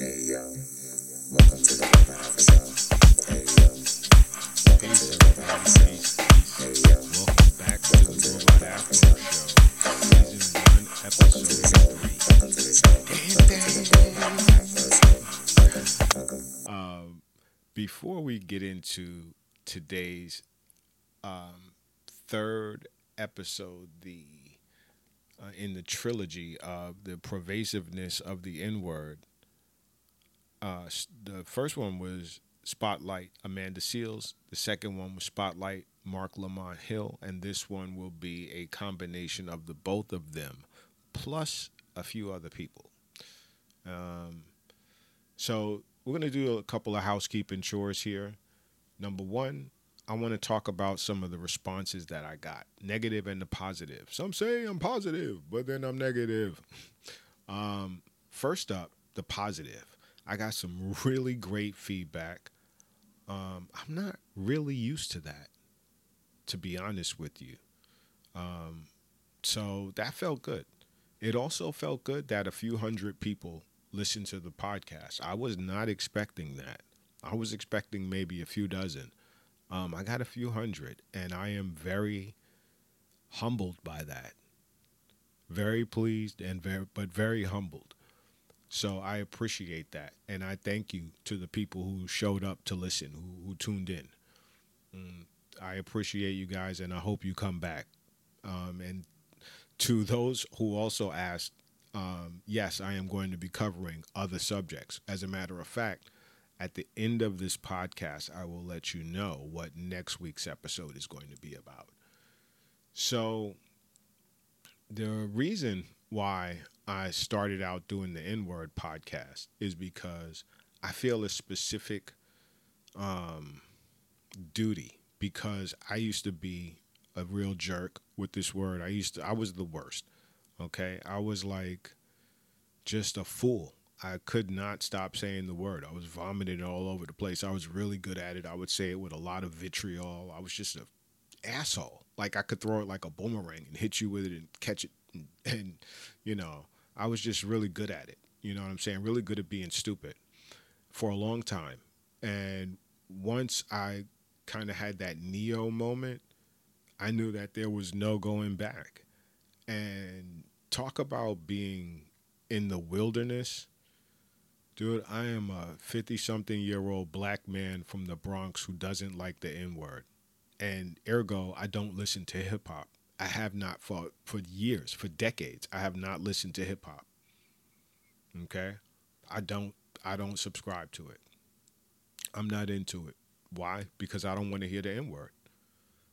Welcome welcome to the Welcome back to the to the Robot Rubber Afro Show. Show, Season 1, Welcome to the Episode show. 3. Welcome to the show. Welcome to the Rubber Afro Show. Welcome, welcome. Um, before we get into today's um, third episode, the uh, in the trilogy of the pervasiveness of the N word, uh, the first one was Spotlight Amanda Seales. The second one was Spotlight Marc Lamont Hill, and this one will be a combination of the both of them, plus a few other people. Um, so we're gonna do a couple of housekeeping chores here. Number one, I want to talk about some of the responses that I got, negative and the positive. Some say I'm positive, but then I'm negative. Um, first up, the positive. I got some really great feedback. Um, I'm not really used to that, to be honest with you. Um, so that felt good. It also felt good that a few hundred people listened to the podcast. I was not expecting that. I was expecting maybe a few dozen. Um, I got a few hundred, and I am very humbled by that. Very pleased and very, but very humbled. So I appreciate that, and I thank you to the people who showed up to listen, who, who tuned in. Mm, I appreciate you guys, and I hope you come back. Um, and to those who also asked, um, yes, I am going to be covering other subjects. As a matter of fact, at the end of this podcast, I will let you know what next week's episode is going to be about. So, the reason why I started out doing the N word podcast is because I feel a specific um, duty because I used to be a real jerk with this word. I used to, I was the worst. Okay. I was like just a fool. I could not stop saying the word. I was vomiting all over the place. I was really good at it. I would say it with a lot of vitriol. I was just an asshole. Like I could throw it like a boomerang and hit you with it and catch it. And, and you know, I was just really good at it. You know what I'm saying? Really good at being stupid for a long time. And once I kind of had that Neo moment, I knew that there was no going back. And talk about being in the wilderness. Dude, I am a 50 something year old black man from the Bronx who doesn't like the N word. And ergo, I don't listen to hip hop. I have not for for years, for decades. I have not listened to hip hop. Okay? I don't I don't subscribe to it. I'm not into it. Why? Because I don't want to hear the N word.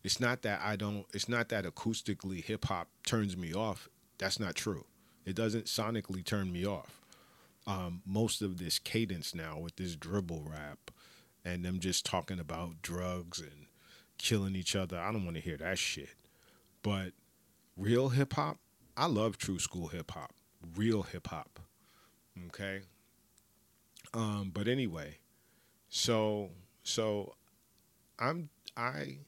It's not that I don't it's not that acoustically hip hop turns me off. That's not true. It doesn't sonically turn me off. Um, most of this cadence now with this dribble rap and them just talking about drugs and killing each other, I don't want to hear that shit. But real hip hop, I love true school hip hop. Real hip hop. Okay? Um, but anyway, so so I'm I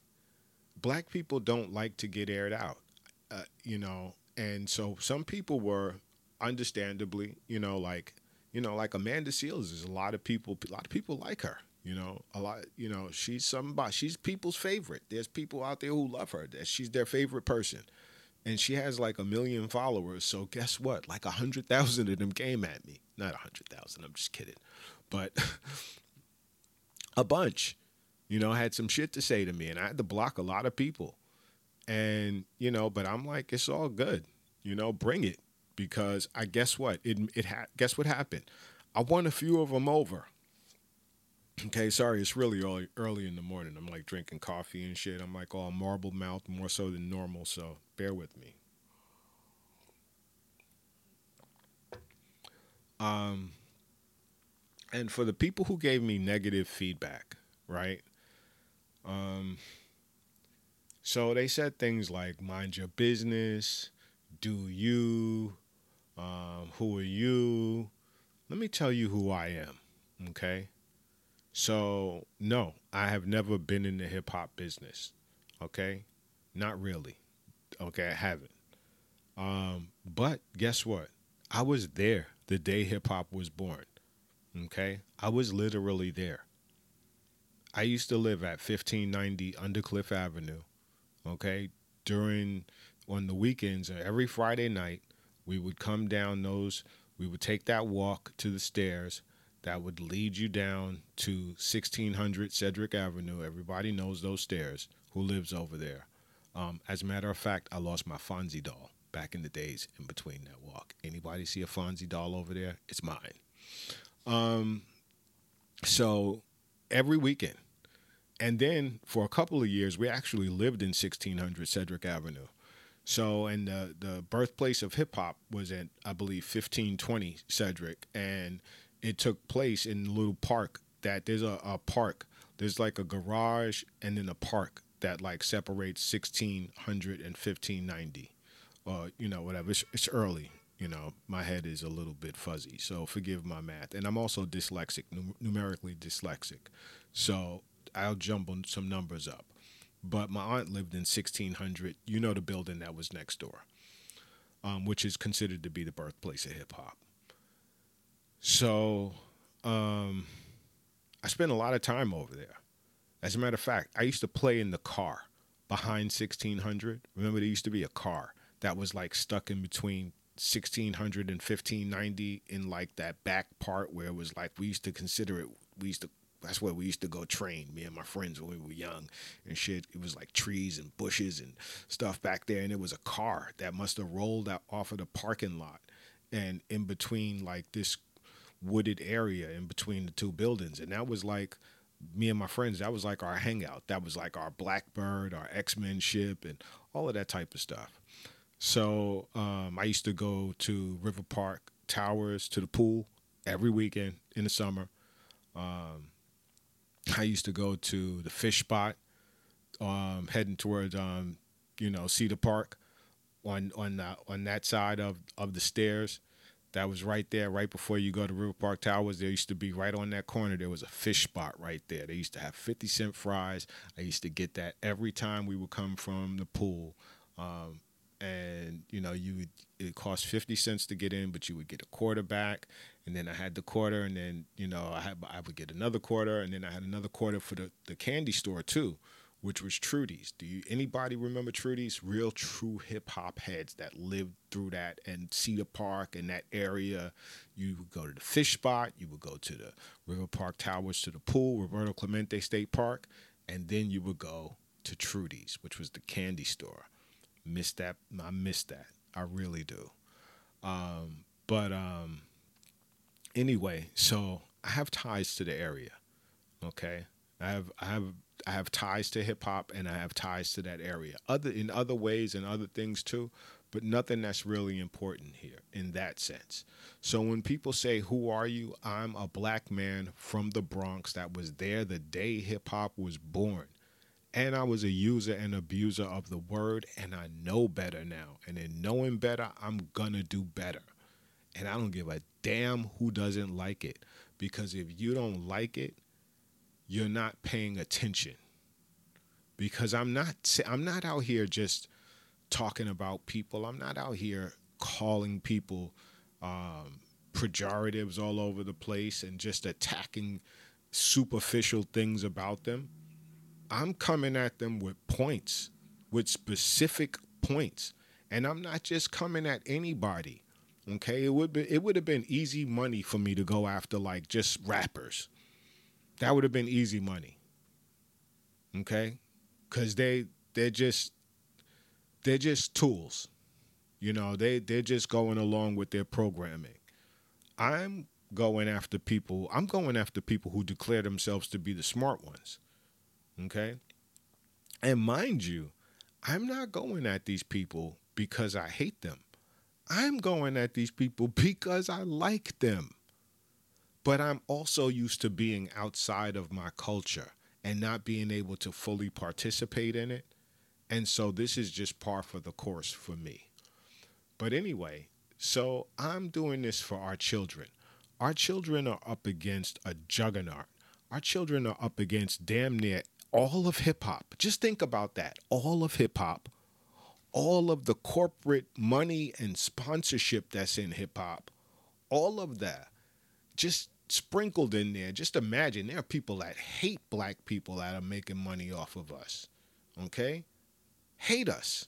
black people don't like to get aired out. Uh, you know, and so some people were understandably, you know, like you know, like Amanda Seales is a lot of people a lot of people like her. You know, a lot you know, she's somebody she's people's favorite. There's people out there who love her. That she's their favorite person. And she has like a million followers. So guess what? Like a hundred thousand of them came at me. Not a hundred thousand, I'm just kidding. But a bunch, you know, had some shit to say to me. And I had to block a lot of people. And, you know, but I'm like, it's all good. You know, bring it. Because I guess what? It it ha- guess what happened? I won a few of them over. Okay, sorry, it's really early early in the morning. I'm like drinking coffee and shit. I'm like all marble mouth more so than normal, so bear with me. Um and for the people who gave me negative feedback, right? Um so they said things like mind your business, do you, um, who are you? Let me tell you who I am, okay? So, no, I have never been in the hip hop business, okay? Not really, okay? I haven't. Um, but guess what? I was there the day hip hop was born. Okay. I was literally there. I used to live at 1590 Undercliff Avenue. Okay. During, on the weekends, and every Friday night, we would come down those, we would take that walk to the stairs that would lead you down to 1600 Sedgwick Avenue. Everybody knows those stairs who lives over there. Um, as a matter of fact, I lost my Fonzie doll back in the days in between that walk. Anybody see a Fonzie doll over there? It's mine. Um, so every weekend. And then for a couple of years, we actually lived in 1600 Sedgwick Avenue. So, and the, the birthplace of hip hop was at, I believe, 1520 Sedgwick. And it took place in little park that there's a, a park. There's like a garage and then a park that like separates 1600 and 1590 or you know whatever. It's, it's early. You know my head is a little bit fuzzy so forgive my math. And i'm also dyslexic num- numerically dyslexic. So i'll jumble some numbers up. But my aunt lived in 1600 you know the building that was next door um, which is considered to be the birthplace of hip-hop so um, i spent a lot of time over there. As a matter of fact i used to play in the car behind 1600 remember there used to be a car that was like stuck in between 1600 and 1590 in like that back part where it was like we used to consider it we used to that's where we used to go train me and my friends when we were young and shit. It was like trees and bushes and stuff back there and it was a car that must have rolled out off of the parking lot. And in between like this wooded area in between the two buildings and that was like me and my friends that was like our hangout that was like our blackbird our x-men ship and all of that type of stuff so um, I used to go to River Park Towers to the pool every weekend in the summer. Um, I used to go to the fish spot, um, heading towards um, you know Cedar Park, on on the, on that side of of the stairs. That was right there, right before you go to River Park Towers. There used to be right on that corner. There was a fish spot right there. They used to have fifty cent fries. I used to get that every time we would come from the pool. Um, and you know you would it cost 50 cents to get in but you would get a quarter back and then i had the quarter and then you know i had i would get another quarter and then i had another quarter for the, the candy store too which was trudy's do you anybody remember trudy's real true hip-hop heads that lived through that and cedar park and that area you would go to the fish spot you would go to the river park towers to the pool roberto clemente state park and then you would go to trudy's which was the candy store miss that. I miss that. I really do. Um, but um, anyway, so I have ties to the area. Okay, I have I have I have ties to hip hop and I have ties to that area. Other in other ways and other things too, but nothing that's really important here in that sense. So when people say, "Who are you?" I'm a black man from the Bronx that was there the day hip hop was born and I was a user and abuser of the word, and I know better now. And in knowing better, I'm gonna do better. And I don't give a damn who doesn't like it, because if you don't like it, you're not paying attention. Because I'm not, I'm not out here just talking about people. I'm not out here calling people um, pejoratives all over the place and just attacking superficial things about them. I'm coming at them with points, with specific points. And I'm not just coming at anybody. Okay? It would be it would have been easy money for me to go after like just rappers. That would have been easy money. Okay? Cuz they they're just they're just tools. You know, they they're just going along with their programming. I'm going after people. I'm going after people who declare themselves to be the smart ones. Okay. And mind you, I'm not going at these people because I hate them. I'm going at these people because I like them. But I'm also used to being outside of my culture and not being able to fully participate in it. And so this is just par for the course for me. But anyway, so I'm doing this for our children. Our children are up against a juggernaut. Our children are up against damn near all of hip hop. Just think about that. All of hip hop, all of the corporate money and sponsorship that's in hip hop, all of that. Just sprinkled in there. Just imagine there are people that hate black people that are making money off of us. Okay? Hate us.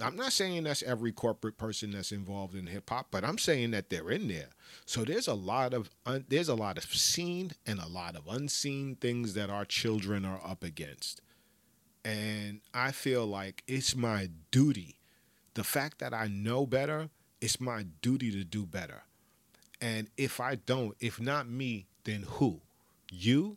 I'm not saying that's every corporate person that's involved in hip hop, but I'm saying that they're in there. So there's a lot of un- there's a lot of seen and a lot of unseen things that our children are up against. And I feel like it's my duty. The fact that I know better, it's my duty to do better. And if I don't, if not me, then who? You?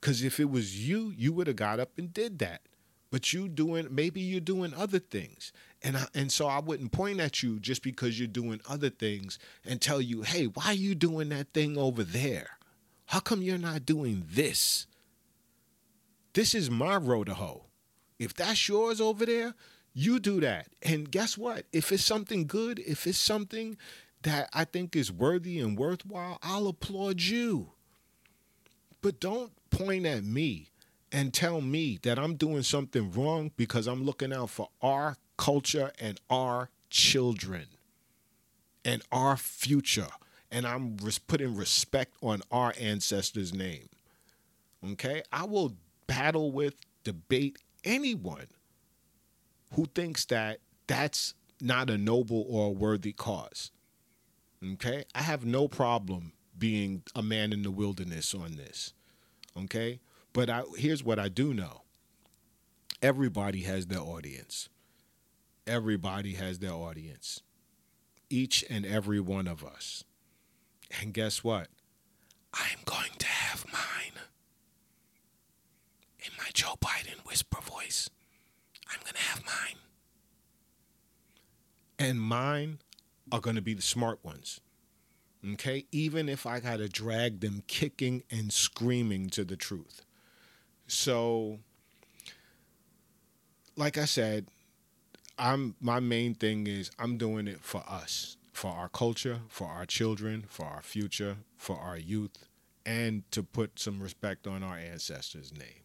Because if it was you, you would have got up and did that. But you doing maybe you're doing other things, and I, and so I wouldn't point at you just because you're doing other things and tell you, hey, why are you doing that thing over there? How come you're not doing this? This is my road to hoe. If that's yours over there, you do that. And guess what? If it's something good, if it's something that I think is worthy and worthwhile, I'll applaud you. But don't point at me and tell me that I'm doing something wrong because I'm looking out for our culture and our children and our future. And I'm putting respect on our ancestors' name. Okay? I will battle with, debate anyone who thinks that that's not a noble or a worthy cause. Okay? I have no problem being a man in the wilderness on this. Okay? But I, here's what I do know everybody has their audience. Everybody has their audience. Each and every one of us. And guess what? I'm going to have mine. In my Joe Biden whisper voice, I'm going to have mine. And mine are going to be the smart ones. Okay? Even if I got to drag them kicking and screaming to the truth. So, like I said, I'm my main thing is I'm doing it for us, for our culture, for our children, for our future, for our youth, and to put some respect on our ancestors' name.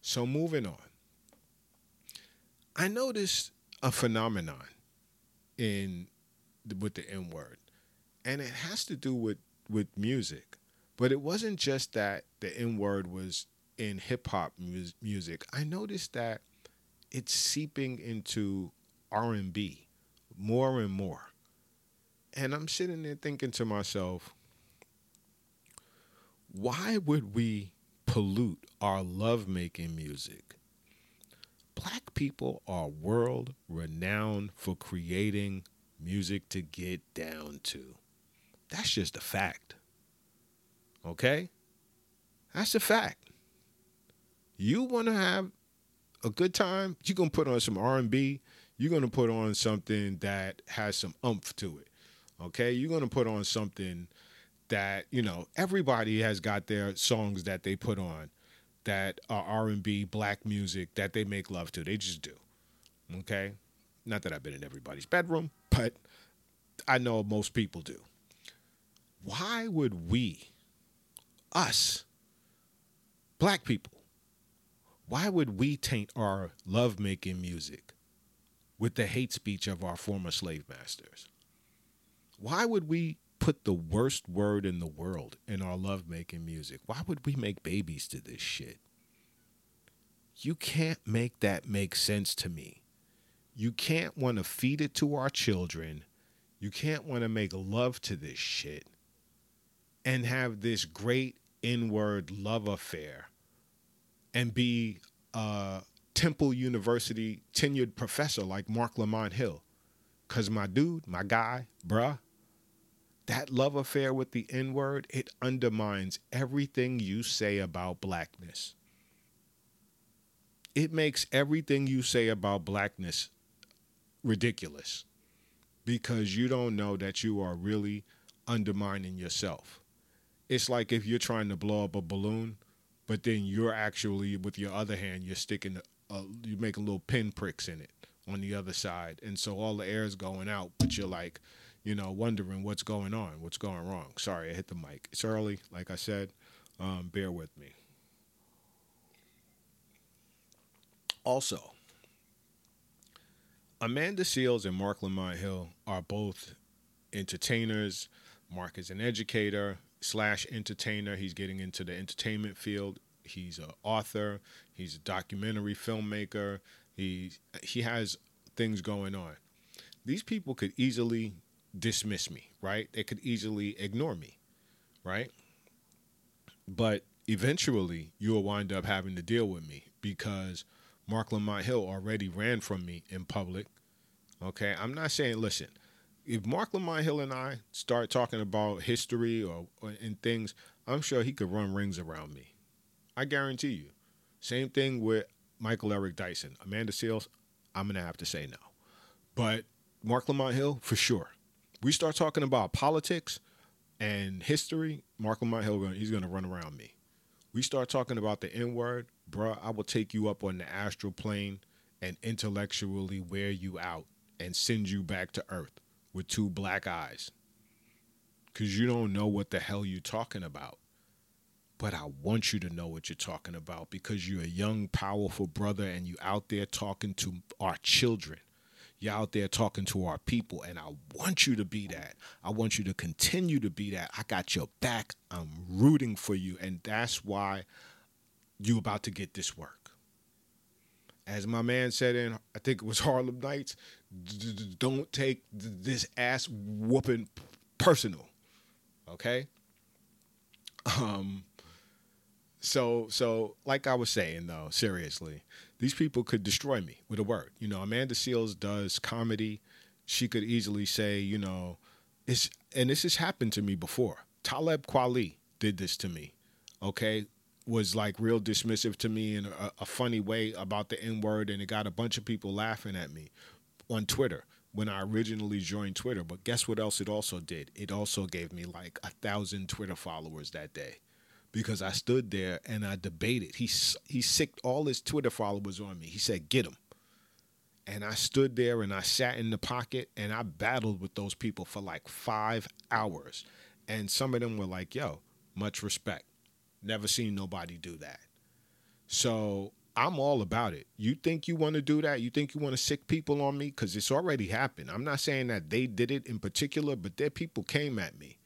So moving on. I noticed a phenomenon in with the N word, and it has to do with with music. But it wasn't just that the N word was in hip hop mu- music. I noticed that it's seeping into R and B more and more, and I'm sitting there thinking to myself, why would we pollute our lovemaking music? Black people are world renowned for creating music to get down to. That's just a fact. Okay? That's a fact. You want to have a good time, you're going to put on some R&B, you're going to put on something that has some umph to it. Okay? You're going to put on something that, you know, everybody has got their songs that they put on that are R&B, black music that they make love to. They just do. Okay? Not that I've been in everybody's bedroom, but I know most people do. Why would we, us, black people, why would we taint our lovemaking music with the hate speech of our former slave masters? Why would we put the worst word in the world in our lovemaking music? Why would we make babies to this shit? You can't make that make sense to me. You can't want to feed it to our children. You can't want to make love to this shit and have this great inward love affair and be a Temple University tenured professor like Marc Lamont Hill. Because my dude, my guy, bruh, that love affair with the N word, it undermines everything you say about blackness. It makes everything you say about blackness ridiculous because you don't know that you are really undermining yourself. It's like if you're trying to blow up a balloon, but then you're actually, with your other hand, you're sticking, uh, you're making little pin pricks in it on the other side. And so all the air is going out, but you're like, you know, wondering what's going on, what's going wrong. Sorry, I hit the mic. It's early, like I said. Um, bear with me. Also, Amanda Seales and Marc Lamont Hill are both entertainers. Marc is an educator. slash entertainer. He's getting into the entertainment field. He's an author. He's a documentary filmmaker. He he has things going on. These people could easily dismiss me, right? They could easily ignore me, right? But eventually, you will wind up having to deal with me because Marc Lamont Hill already ran from me in public. Okay, I'm not saying listen. If Marc Lamont Hill and I start talking about history or, or and things, I'm sure he could run rings around me. I guarantee you. Same thing with Michael Eric Dyson, Amanda Seales. I'm gonna have to say no, but Marc Lamont Hill for sure. We start talking about politics and history. Marc Lamont Hill, he's gonna run around me. We start talking about the N word, bruh. I will take you up on the astral plane and intellectually wear you out and send you back to Earth with two black eyes. Cause you don't know what the hell you're talking about but I want you to know what you're talking about because you're a young, powerful brother and you're out there talking to our children. You're out there talking to our people, and I want you to be that. I want you to continue to be that. I got your back. I'm rooting for you, and that's why you about to get this work. As my man said in, I think it was Harlem Nights, don't take this ass whooping personal. Okay? Um, so so like I was saying though, seriously, these people could destroy me with a word. You know, Amanda Seales does comedy. She could easily say, you know, it's and this has happened to me before. Talib Kweli did this to me. Okay, was like real dismissive to me in a, a funny way about the N word, and it got a bunch of people laughing at me on Twitter when I originally joined Twitter. But guess what else it also did? It also gave me like a thousand Twitter followers that day because I stood there and I debated. He he sicked all his Twitter followers on me. He said, "Get him." And I stood there and I sat in the pocket and I battled with those people for like 5 hours. And some of them were like, "Yo, much respect. Never seen nobody do that." So, I'm all about it. You think you want to do that? You think you want to sick people on me? Because it's already happened. I'm not saying that they did it in particular, but their people came at me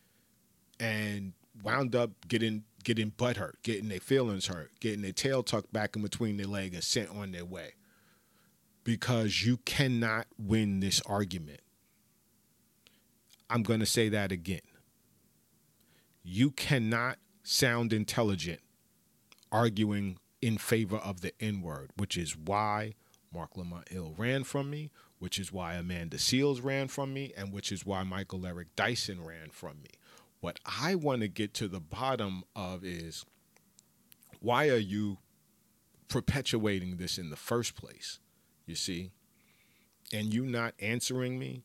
and wound up getting getting butt hurt, getting their feelings hurt, getting their tail tucked back in between their leg and sent on their way. Because you cannot win this argument. I'm going to say that again. You cannot sound intelligent arguing in favor of the N word, which is why Marc Lamont Hill ran from me, which is why Amanda Seales ran from me, and which is why Michael Eric Dyson ran from me. What I want to get to the bottom of is why are you perpetuating this in the first place? You see? And you not answering me?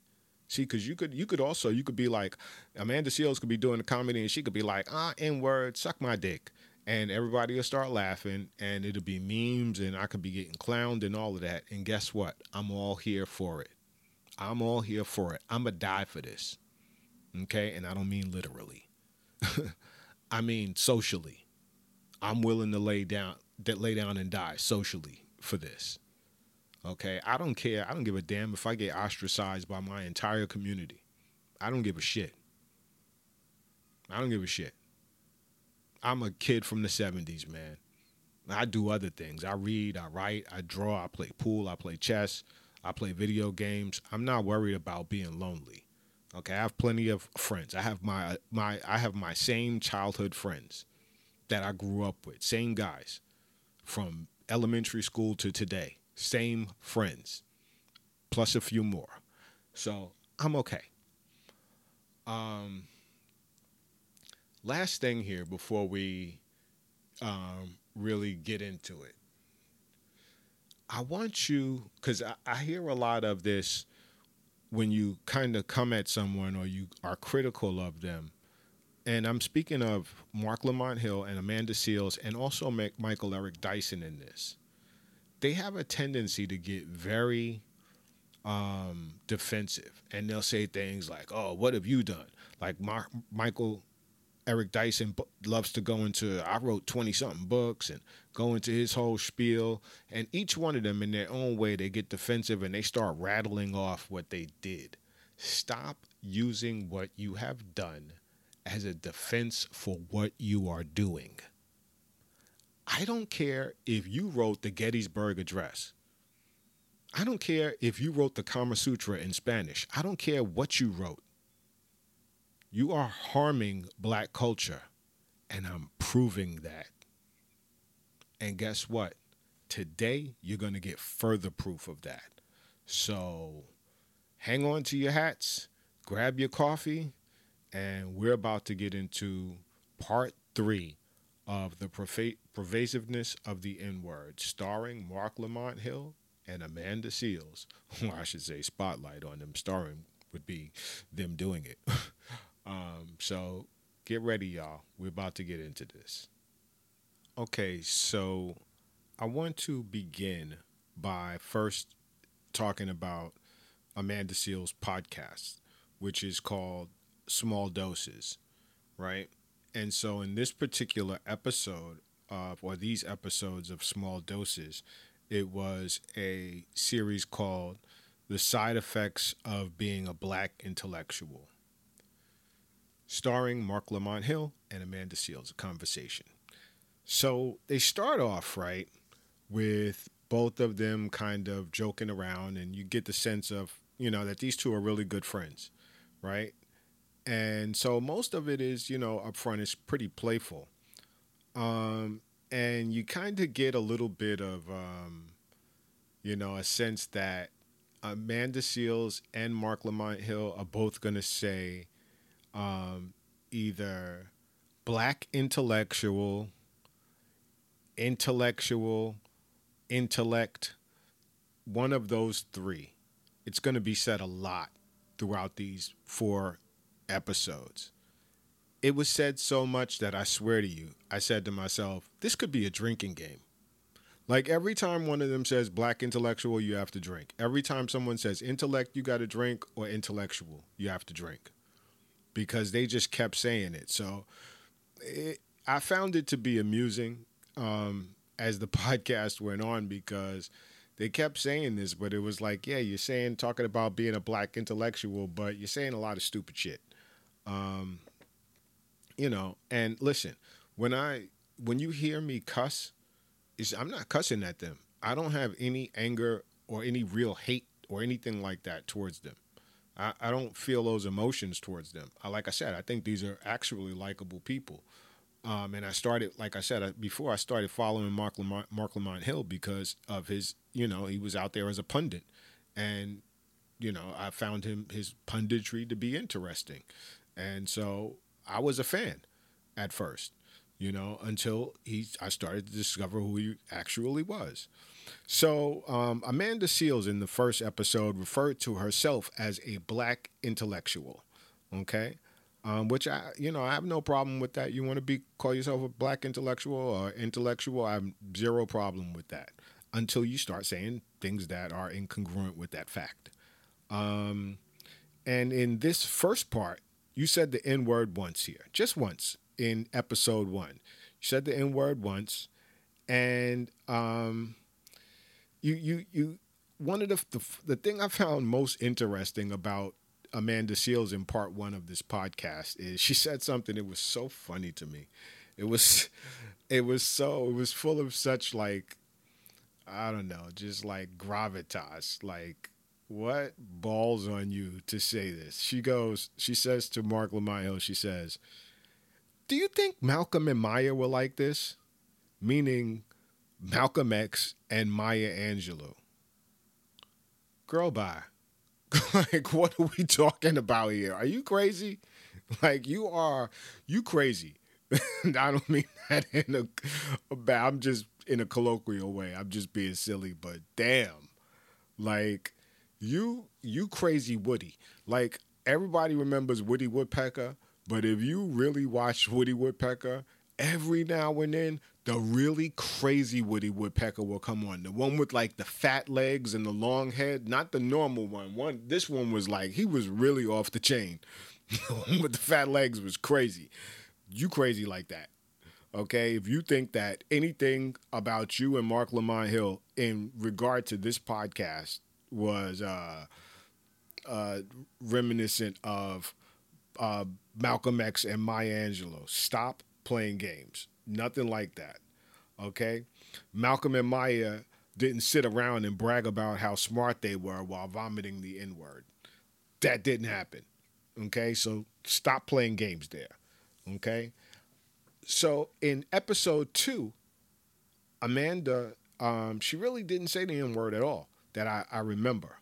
See, because you could you could also you could be like Amanda Seales could be doing the comedy and she could be like, ah, N word, suck my dick. And everybody will start laughing and it'll be memes and I could be getting clowned and all of that. And guess what? I'm all here for it. I'm all here for it. I'm to die for this. Okay, and I don't mean literally. I mean socially. I'm willing to lay down that lay down and die socially for this. Okay, I don't care. I don't give a damn if I get ostracized by my entire community. I don't give a shit. I don't give a shit. I'm a kid from the 70s, man. I do other things. I read, I write, I draw, I play pool, I play chess, I play video games. I'm not worried about being lonely. Okay, I have plenty of friends. I have my my I have my same childhood friends that I grew up with, same guys from elementary school to today, same friends, plus a few more. So I'm okay. Um, last thing here before we um, really get into it, I want you because I, I hear a lot of this when you kind of come at someone or you are critical of them, and I'm speaking of Marc Lamont Hill and Amanda Seales and also Michael Eric Dyson in this, they have a tendency to get very um, defensive and they'll say things like, oh, what have you done? Like Mar- Michael Eric Dyson loves to go into, I wrote 20 something books and go into his whole spiel. And each one of them, in their own way, they get defensive and they start rattling off what they did. Stop using what you have done as a defense for what you are doing. I don't care if you wrote the Gettysburg Address. I don't care if you wrote the Kama Sutra in Spanish. I don't care what you wrote. You are harming black culture, and I'm proving that. And guess what? Today, you're going to get further proof of that. So hang on to your hats, grab your coffee, and we're about to get into part three of the perva- pervasiveness of the N word, starring Marc Lamont Hill and Amanda Seales. Or I should say, spotlight on them. Starring would be them doing it. um, so get ready, y'all. We're about to get into this. Okay, so I want to begin by first talking about Amanda Seales' podcast, which is called Small Doses, right? And so in this particular episode of, or these episodes of Small Doses, it was a series called The Side Effects of Being a Black Intellectual, starring Marc Lamont Hill and Amanda Seales, a conversation. So they start off, right, with both of them kind of joking around, and you get the sense of, you know, that these two are really good friends, right? And so most of it is you know up front is pretty playful. Um, and you kind of get a little bit of um, you know a sense that amanda seales and marc lamont hill are both going to say um, either black intellectual intellectual intellect one of those three. It's going to be said a lot throughout these four episodes. It was said so much that I swear to you, I said to myself, this could be a drinking game. Like every time one of them says black intellectual, you have to drink. Every time someone says intellect, you got to drink, or intellectual, you have to drink. Because they just kept saying it. So it, I found it to be amusing um, as the podcast went on because they kept saying this, but it was like, yeah, you're saying, talking about being a black intellectual, but you're saying a lot of stupid shit. Um, you know, and listen, when I when you hear me cuss, is I'm not cussing at them. I don't have any anger or any real hate or anything like that towards them. I, I don't feel those emotions towards them. I, like I said, I think these are actually likable people. Um, and I started, like I said I, before, I started following Marc Lamont, Marc Lamont Hill because of his, you know, he was out there as a pundit, and you know, I found him his punditry to be interesting. And so I was a fan at first, you know, until he I started to discover who he actually was. So um, Amanda Seales in the first episode referred to herself as a black intellectual. Okay. Um, which I, you know, I have no problem with that. You want to be call yourself a black intellectual or intellectual, I have zero problem with that until you start saying things that are incongruent with that fact. Um, and in this first part, you said the N word once here, just once in episode one. You said the N word once, and um, you you you one of the, the the thing I found most interesting about Amanda Seales in part one of this podcast is she said something that was so funny to me. It was it was so it was full of such like I don't know, just like gravitas, like what balls on you to say this? She goes, she says to Mark Lamayo, she says, Do you think Malcolm and Maya were like this? Meaning Malcolm X and Maya Angelou. Girl, bye. like, what are we talking about here? Are you crazy? Like, you are, you crazy. I don't mean that in a, a bad, I'm just in a colloquial way. I'm just being silly, but damn. Like, you you crazy Woody. Like everybody remembers Woody Woodpecker, but if you really watch Woody Woodpecker, every now and then the really crazy Woody Woodpecker will come on. The one with like the fat legs and the long head, not the normal one. One this one was like he was really off the chain. with the fat legs was crazy. You crazy like that. Okay, if you think that anything about you and Marc Lamont Hill in regard to this podcast was uh, uh, reminiscent of uh, Malcolm X and Maya Angelou. Stop playing games. Nothing like that. Okay? Malcolm and Maya didn't sit around and brag about how smart they were while vomiting the N word. That didn't happen. Okay? So stop playing games there. Okay? So in episode two, Amanda, um, she really didn't say the N word at all that I, I remember.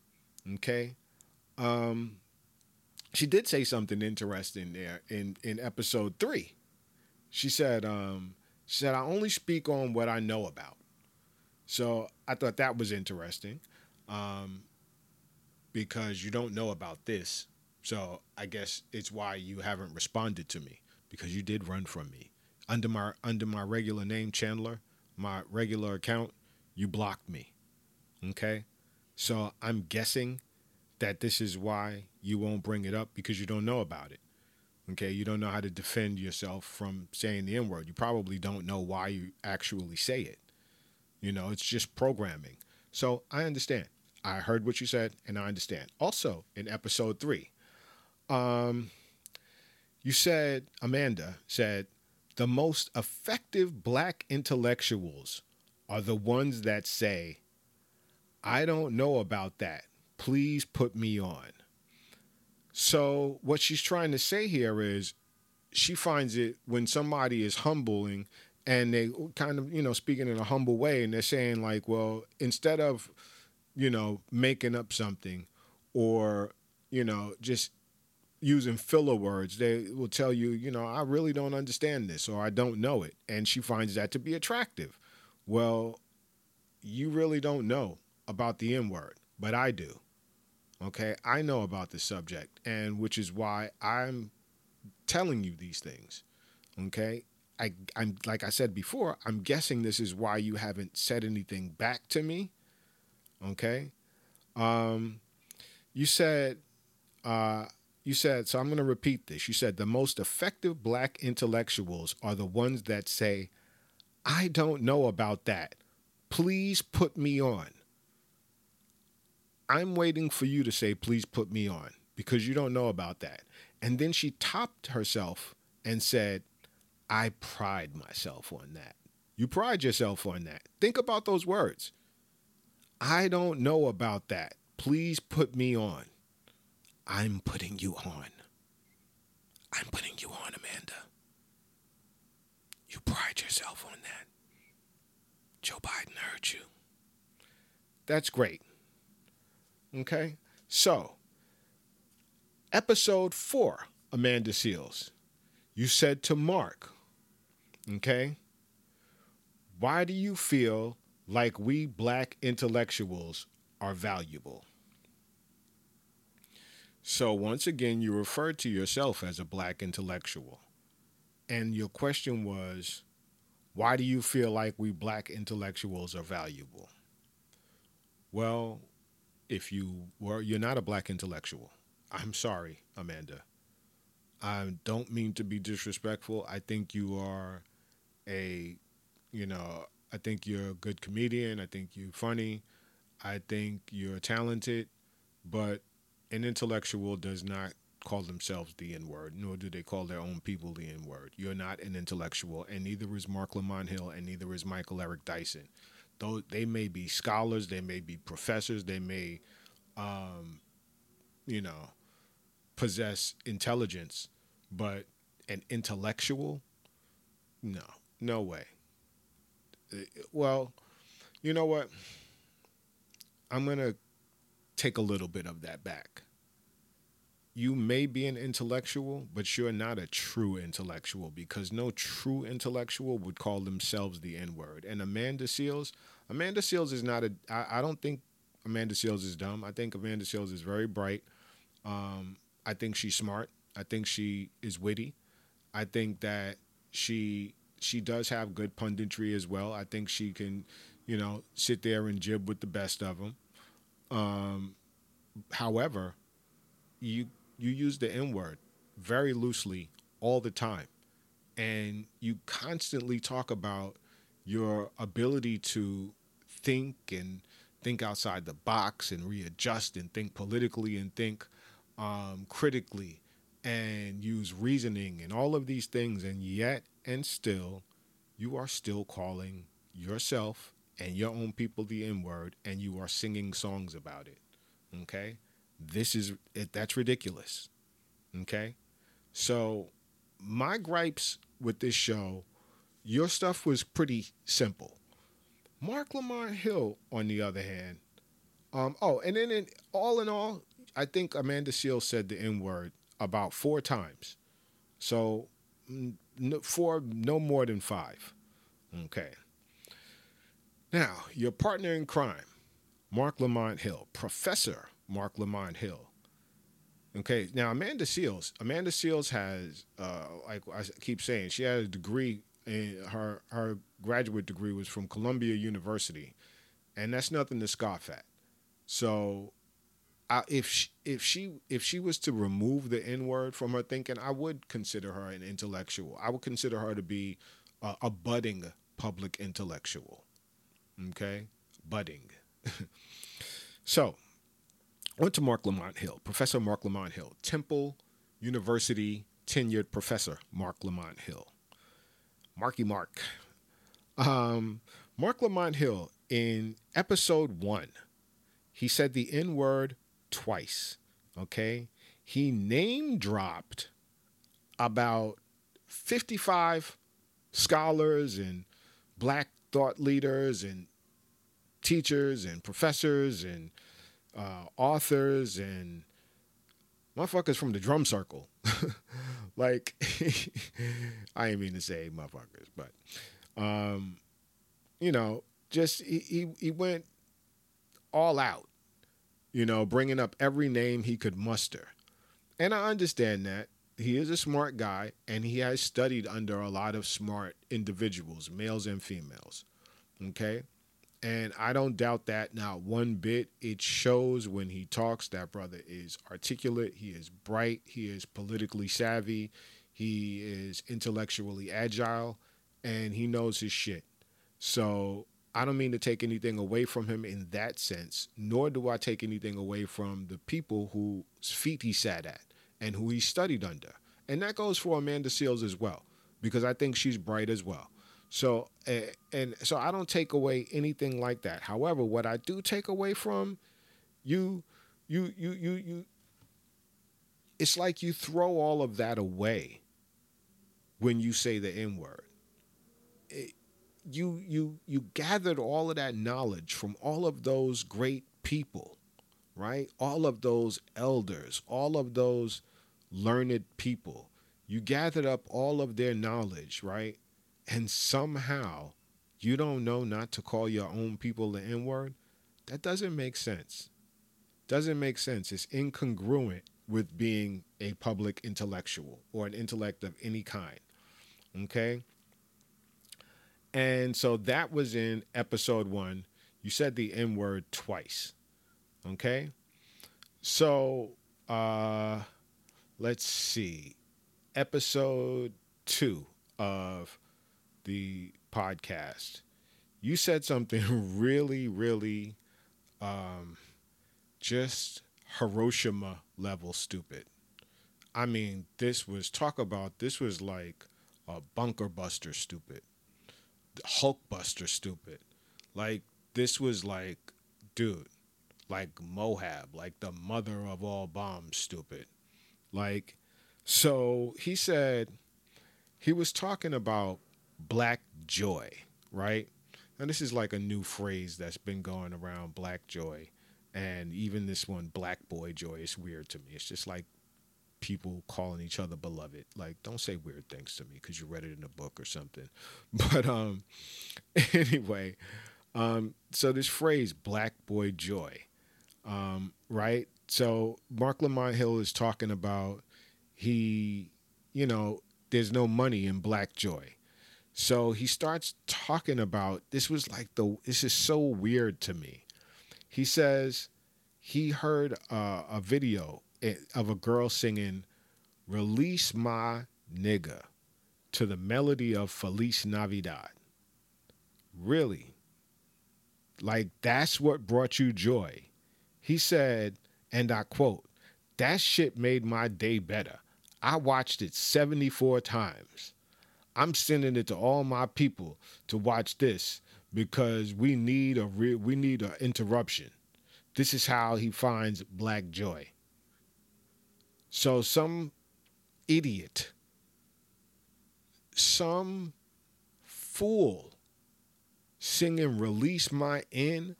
Okay? Um, she did say something interesting there in, in episode three. She said, um, she said, I only speak on what I know about. So I thought that was interesting um, because you don't know about this. So I guess it's why you haven't responded to me because you did run from me. Under my under my regular name Chandler, my regular account, you blocked me. Okay? So I'm guessing that this is why you won't bring it up because you don't know about it. Okay, you don't know how to defend yourself from saying the N word. You probably don't know why you actually say it. You know, it's just programming. So I understand. I heard what you said and I understand. Also, in episode three, um, you said, Amanda said, the most effective black intellectuals are the ones that say, I don't know about that. Please put me on. So, what she's trying to say here is she finds it when somebody is humbling and they kind of, you know, speaking in a humble way and they're saying, like, well, instead of, you know, making up something or, you know, just using filler words, they will tell you, you know, I really don't understand this or I don't know it. And she finds that to be attractive. Well, you really don't know about the N word, but I do. Okay, I know about the subject, and which is why I'm telling you these things. Okay, I, I'm like I said before, I'm guessing this is why you haven't said anything back to me. Okay, um, you said, uh, you said, so I'm going to repeat this. You said the most effective black intellectuals are the ones that say, I don't know about that. Please put me on. I'm waiting for you to say, please put me on, because you don't know about that. And then she topped herself and said, I pride myself on that. You pride yourself on that. Think about those words. I don't know about that. Please put me on. I'm putting you on. I'm putting you on, Amanda. You pride yourself on that. Joe Biden heard you. That's great. Okay? So, episode four, Amanda Seales, You said to Marc, okay, why do you feel like we black intellectuals are valuable? So, once again, you referred to yourself as a black intellectual. And your question was, why do you feel like we black intellectuals are valuable? Well, if you were you're not a black intellectual. I'm sorry, Amanda. I don't mean to be disrespectful. I think you are a you know, I think you're a good comedian. I think you're funny. I think you're talented, but an intellectual does not call themselves the N word, nor do they call their own people the N word. You're not an intellectual, and neither is Marc Lamont Hill, and neither is Michael Eric Dyson though they may be scholars, they may be professors, they may, um, you know, possess intelligence, but an intellectual, no, no way. Uh, well, you know what? I'm gonna take a little bit of that back. You may be an intellectual, but you're not a true intellectual because no true intellectual would call themselves the N word. And Amanda Seales, Amanda Seales is not a. I, I don't think Amanda Seales is dumb. I think Amanda Seales is very bright. Um, I think she's smart. I think she is witty. I think that she she does have good punditry as well. I think she can, you know, sit there and jib with the best of them. Um, however, you you use the N word very loosely all the time, and you constantly talk about your ability to think and think outside the box and readjust and think politically and think um, critically and use reasoning and all of these things, and yet and still, you are still calling yourself and your own people the N word, and you are singing songs about it. Okay, this is it, that's ridiculous. Okay, so my gripes with this show, your stuff was pretty simple. Marc Lamont Hill, on the other hand, um, oh, and then in, all in all, I think Amanda Seales said the N word about four times. So, four, no more than five. Okay. Now, your partner in crime, Marc Lamont Hill, Professor Marc Lamont Hill. Okay, now Amanda Seales, Amanda Seales has, uh, like I keep saying, she had a degree. In her her graduate degree was from Columbia University, and that's nothing to scoff at. So I, if she, if she if she was to remove the N word from her thinking, I would consider her an intellectual. I would consider her to be a, a budding public intellectual. Okay, budding. so, went to Marc Lamont Hill, Professor Marc Lamont Hill, Temple University tenured professor Marc Lamont Hill. Marky Mark. Um, Marc Lamont Hill in episode one, he said the N word twice. Okay. He name dropped about 55 scholars and black thought leaders and teachers and professors and uh, authors and motherfuckers from the drum circle. like, I ain't mean to say motherfuckers, but, um, you know, just he, he, he went all out you know, bringing up every name he could muster. And I understand that. He is a smart guy and he has studied under a lot of smart individuals, males and females. Okay? And I don't doubt that not one bit. It shows when he talks that brother is articulate, he is bright, he is politically savvy, he is intellectually agile, and he knows his shit. So I don't mean to take anything away from him in that sense, nor do I take anything away from the people whose feet he sat at and who he studied under. And that goes for Amanda Seales as well, because I think she's bright as well. So, eh, and so I don't take away anything like that. However, what I do take away from you, you, you, you, you, it's like you throw all of that away when you say the N word eh, you you you gathered all of that knowledge from all of those great people, right? All of those elders, all of those learned people. You gathered up all of their knowledge, right? And somehow you don't know not to call your own people the N word. That doesn't make sense. Doesn't make sense. It's incongruent with being a public intellectual or an intellect of any kind. Okay? And so that was in episode one. You said the N word twice. Okay. So uh, let's see. Episode two of the podcast. You said something really, really um, just Hiroshima level stupid. I mean, this was talk about this was like a bunker buster stupid. Hulk buster stupid. Like this was like, dude, like Moab, like the mother of all bombs stupid. Like, so he said he was talking about black joy, right? And this is like a new phrase that's been going around, black joy. And even this one, black boy joy, is weird to me. It's just like people calling each other beloved. Like, don't say weird things to me because you read it in a book or something. But um, anyway, um, so this phrase "black boy joy," um, right? So Marc Lamont Hill is talking about he, you know, there's no money in black joy. So he starts talking about this was like the this is so weird to me. He says he heard uh, a video of a girl singing Release My Nigga to the melody of Feliz Navidad. Really? Like, that's what brought you joy. He said, and I quote, that shit made my day better. I watched it 74 times. I'm sending it to all my people to watch this because we need a re- we need an interruption. This is how he finds black joy. So some idiot, some fool singing Release My In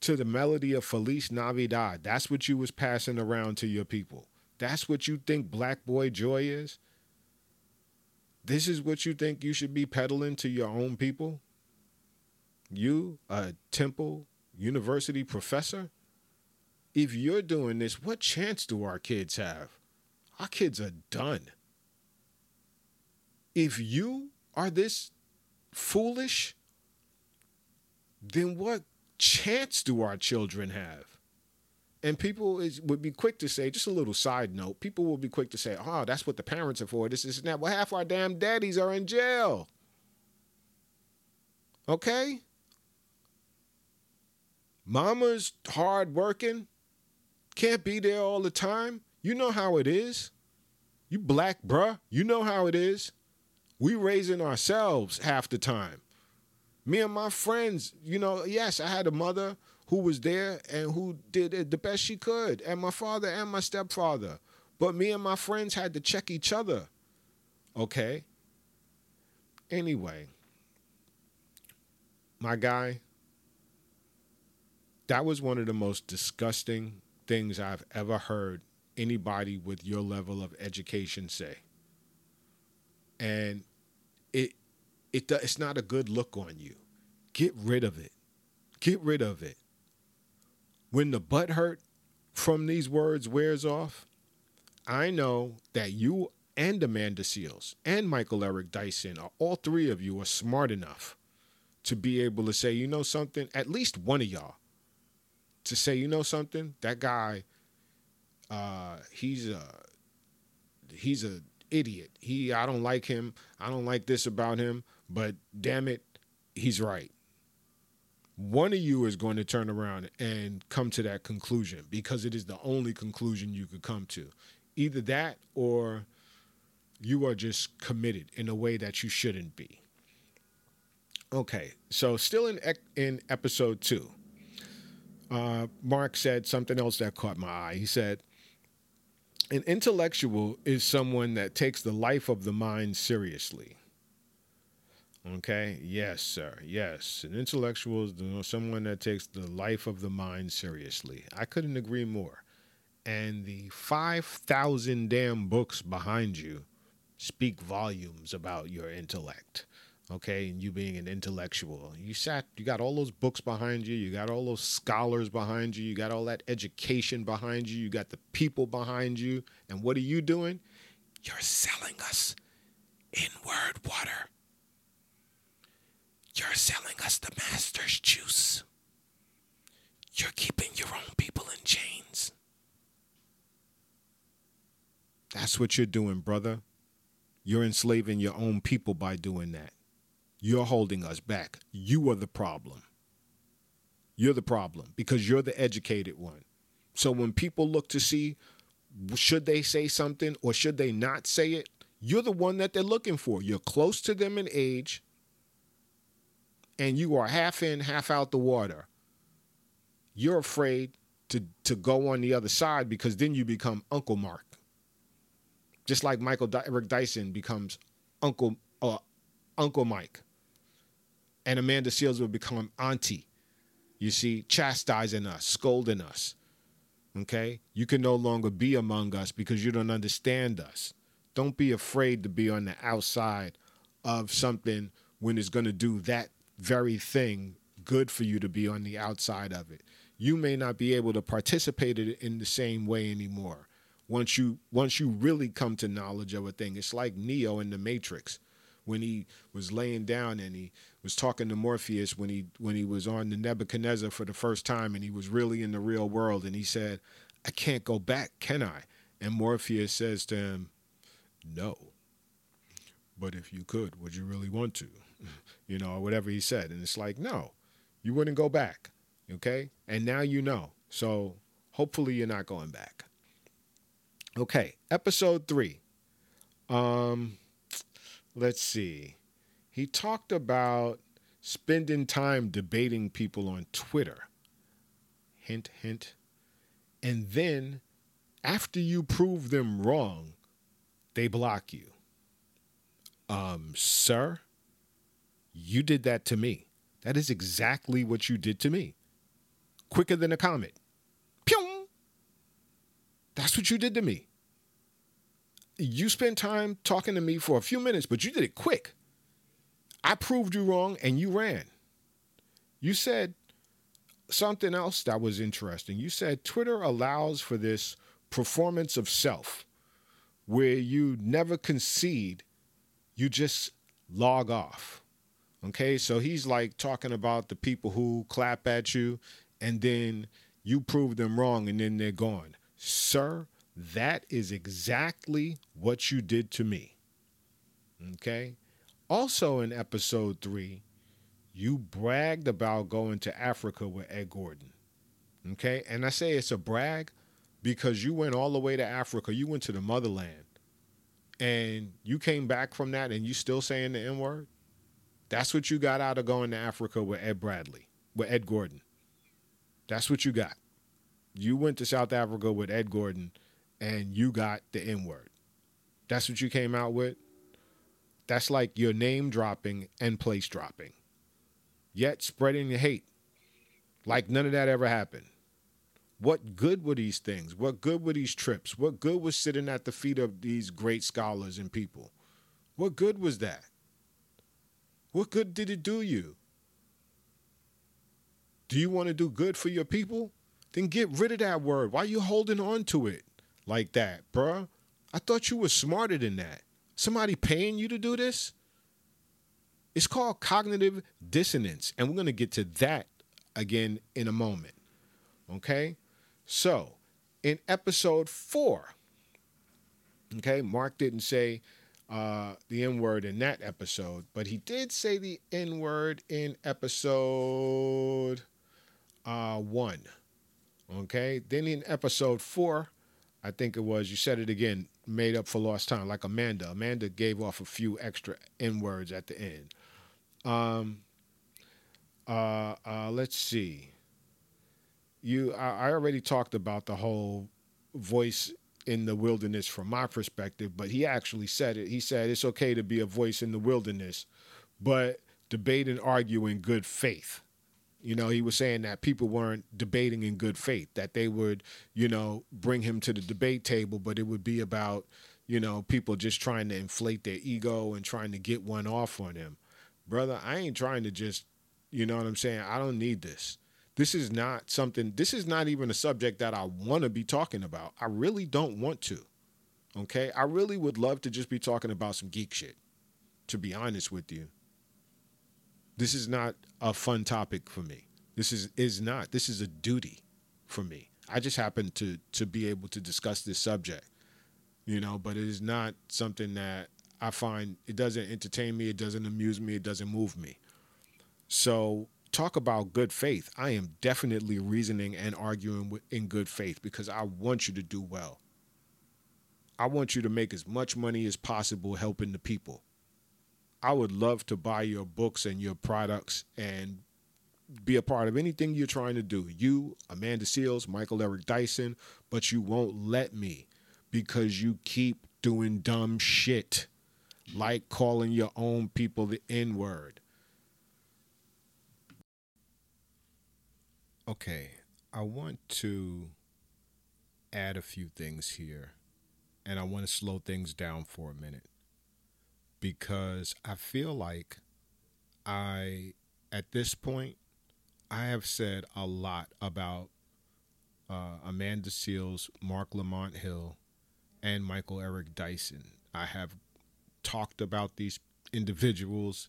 to the melody of Feliz Navidad. That's what you was passing around to your people. That's what you think Black Boy Joy is? This is what you think you should be peddling to your own people? You, a Temple University professor? If you're doing this, what chance do our kids have? Our kids are done. If you are this foolish, then what chance do our children have? And people is, would be quick to say, just a little side note, people will be quick to say, oh, that's what the parents are for. This is that. Well, half our damn daddies are in jail. Okay? Mama's hard working, can't be there all the time. You know how it is. You black bruh, you know how it is. We raising ourselves half the time. Me and my friends, you know, yes, I had a mother who was there and who did it the best she could, and my father and my stepfather. But me and my friends had to check each other. Okay? Anyway, my guy, that was one of the most disgusting things I've ever heard anybody with your level of education say. And it it it's not a good look on you. Get rid of it. Get rid of it. When the butt hurt from these words wears off, I know that you and Amanda Seales and Michael Eric Dyson are all three of you are smart enough to be able to say, you know something, at least one of y'all to say, you know something, that guy, uh, he's a he's a idiot. He I don't like him. I don't like this about him, but damn it, he's right. One of you is going to turn around and come to that conclusion because it is the only conclusion you could come to. Either that or you are just committed in a way that you shouldn't be. Okay, so still in in episode 2 uh, Marc said something else that caught my eye. He said, An intellectual is someone that takes the life of the mind seriously. Okay, yes, sir. Yes, an intellectual is someone that takes the life of the mind seriously. I couldn't agree more. And the 5,000 damn books behind you speak volumes about your intellect okay, and you being an intellectual. You sat, you got all those books behind you, you got all those scholars behind you, you got all that education behind you, you got the people behind you, and what are you doing? You're selling us inward water. You're selling us the master's juice. You're keeping your own people in chains. That's what you're doing, brother. You're enslaving your own people by doing that. You're holding us back. You are the problem. You're the problem because you're the educated one. So when people look to see should they say something or should they not say it, you're the one that they're looking for. You're close to them in age and you are half in, half out the water. You're afraid to, to go on the other side because then you become Uncle Marc. Just like Michael D- Eric Dyson becomes Uncle uh, Uncle Mike and Amanda Seales will become auntie. You see, chastising us, scolding us. Okay? You can no longer be among us because you don't understand us. Don't be afraid to be on the outside of something when it's going to do that very thing good for you to be on the outside of it. You may not be able to participate in the same way anymore. Once you once you really come to knowledge of a thing, it's like Neo in the Matrix when he was laying down and he was talking to Morpheus when he when he was on the Nebuchadnezzar for the first time and he was really in the real world and he said, "I can't go back, can I?" And Morpheus says to him, "No. But if you could, would you really want to?" You know, or whatever he said. And it's like, "No. You wouldn't go back." Okay? And now you know. So, hopefully you're not going back. Okay, episode 3. Um, let's see. He talked about spending time debating people on Twitter. Hint, hint. And then after you prove them wrong, they block you. Um, sir, you did that to me. That is exactly what you did to me. Quicker than a comet. Pyong! That's what you did to me. You spent time talking to me for a few minutes, but you did it quick. I proved you wrong and you ran. You said something else that was interesting. You said Twitter allows for this performance of self where you never concede, you just log off. Okay, so he's like talking about the people who clap at you and then you prove them wrong and then they're gone. Sir, that is exactly what you did to me. Okay, also in episode three, you bragged about going to Africa with Ed Gordon. Okay, and I say it's a brag because you went all the way to Africa, you went to the motherland, and you came back from that and you still saying the N word. That's what you got out of going to Africa with Ed Bradley, with Ed Gordon. That's what you got. You went to South Africa with Ed Gordon and you got the N word. That's what you came out with. That's like your name dropping and place dropping, yet spreading the hate. Like none of that ever happened. What good were these things? What good were these trips? What good was sitting at the feet of these great scholars and people? What good was that? What good did it do you? Do you want to do good for your people? Then get rid of that word. Why are you holding on to it like that, bruh? I thought you were smarter than that. Somebody paying you to do this? It's called cognitive dissonance. And we're going to get to that again in a moment. Okay? So, in episode four, okay, Marc didn't say uh, the N word in that episode, but he did say the N word in episode uh, one. Okay. Then in episode four, I think it was, you said it again, made up for lost time, like Amanda. Amanda gave off a few extra N words at the end. Um, uh, uh, let's see. You, I, I already talked about the whole voice in the wilderness from my perspective, but he actually said it. He said it's okay to be a voice in the wilderness, but debate and argue in good faith. You know, he was saying that people weren't debating in good faith, that they would, you know, bring him to the debate table, but it would be about, you know, people just trying to inflate their ego and trying to get one off on him. Brother, I ain't trying to just, you know what I'm saying? I don't need this. This is not something, this is not even a subject that I want to be talking about. I really don't want to. Okay? I really would love to just be talking about some geek shit, to be honest with you. This is not a fun topic for me. This is is not. This is a duty for me. I just happen to to be able to discuss this subject. You know, but it is not something that I find it doesn't entertain me, it doesn't amuse me, it doesn't move me. So talk about good faith. I am definitely reasoning and arguing in good faith because I want you to do well. I want you to make as much money as possible helping the people. I would love to buy your books and your products and be a part of anything you're trying to do. You, Amanda Seales, Michael Eric Dyson, but you won't let me because you keep doing dumb shit like calling your own people the N word. Okay, I want to add a few things here, and I want to slow things down for a minute because I feel like I, at this point, I have said a lot about uh, Amanda Seales, Marc Lamont Hill, and Michael Eric Dyson. I have talked about these individuals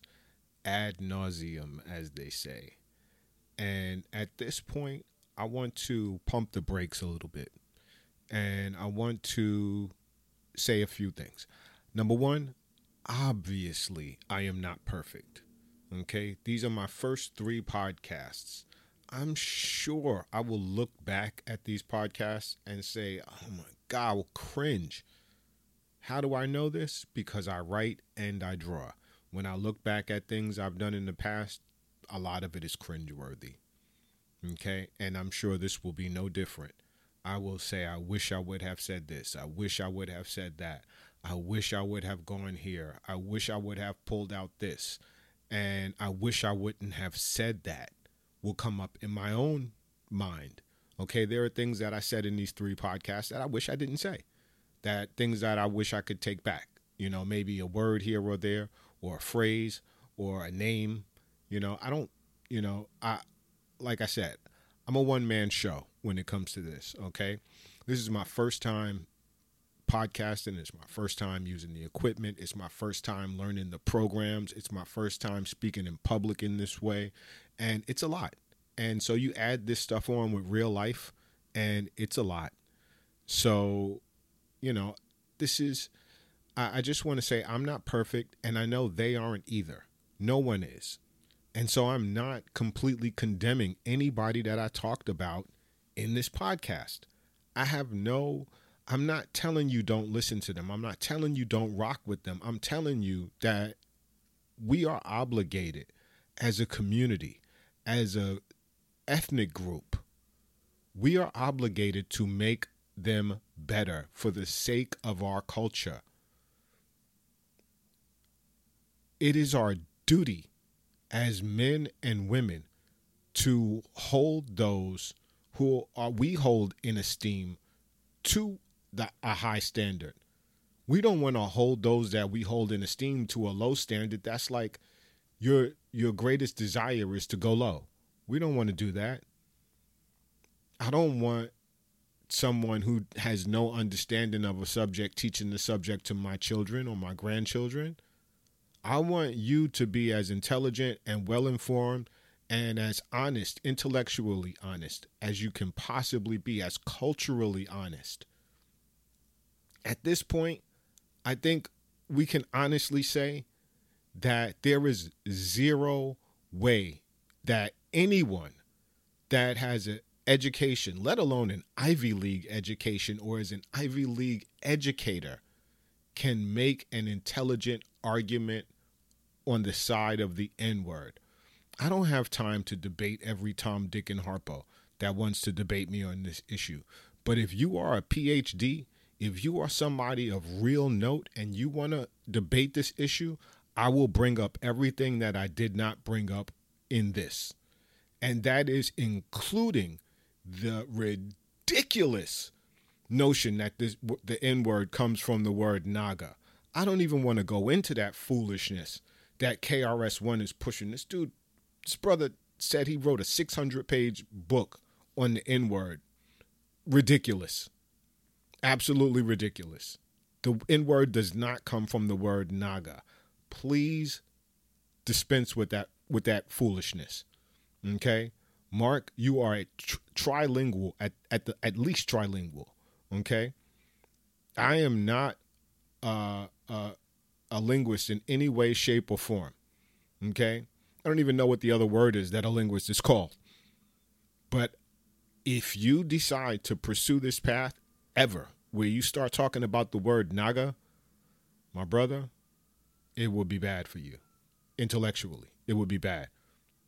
ad nauseum, as they say. And at this point, I want to pump the brakes a little bit. And I want to say a few things. Number one, obviously, I am not perfect. Okay. These are my first three podcasts. I'm sure I will look back at these podcasts and say, oh my God, I will cringe. How do I know this? Because I write and I draw. When I look back at things I've done in the past, a lot of it is cringeworthy. Okay. And I'm sure this will be no different. I will say, I wish I would have said this. I wish I would have said that. I wish I would have gone here. I wish I would have pulled out this. And I wish I wouldn't have said that will come up in my own mind. Okay. There are things that I said in these three podcasts that I wish I didn't say, that things that I wish I could take back. You know, maybe a word here or there, or a phrase, or a name. You know, I don't, you know, I, like I said, I'm a one man show when it comes to this. Okay. This is my first time podcasting. It's my first time using the equipment. It's my first time learning the programs. It's my first time speaking in public in this way. And it's a lot. And so you add this stuff on with real life, and it's a lot. So, you know, this is, I, I just want to say I'm not perfect, and I know they aren't either. No one is. And so I'm not completely condemning anybody that I talked about in this podcast. I have no, I'm not telling you don't listen to them. I'm not telling you don't rock with them. I'm telling you that we are obligated as a community, as a ethnic group, we are obligated to make them better for the sake of our culture. It is our duty as men and women to hold those who are we hold in esteem to the, a high standard. We don't want to hold those that we hold in esteem to a low standard. That's like your your greatest desire is to go low. We don't want to do that. I don't want someone who has no understanding of a subject teaching the subject to my children or my grandchildren. I want you to be as intelligent and well informed and as honest, intellectually honest as you can possibly be, as culturally honest. At this point, I think we can honestly say that there is zero way that anyone that has an education, let alone an Ivy League education or is an Ivy League educator, can make an intelligent argument on the side of the N word. I don't have time to debate every Tom, Dick, and Harpo that wants to debate me on this issue. But if you are a PhD, if you are somebody of real note and you want to debate this issue, I will bring up everything that I did not bring up in this. And that is including the ridiculous notion that this the N word comes from the word Naga. I don't even want to go into that foolishness that KRS One is pushing. This dude, this brother said he wrote a 600 page book on the N word. Ridiculous. Absolutely ridiculous. The N word does not come from the word Naga. Please dispense with that with that foolishness. Okay? Marc, you are a tr- trilingual at at the at least trilingual. Okay, I am not uh, uh, a linguist in any way, shape, or form. Okay, I don't even know what the other word is that a linguist is called. But if you decide to pursue this path ever, where you start talking about the word Naga, my brother, it will be bad for you intellectually. It would be bad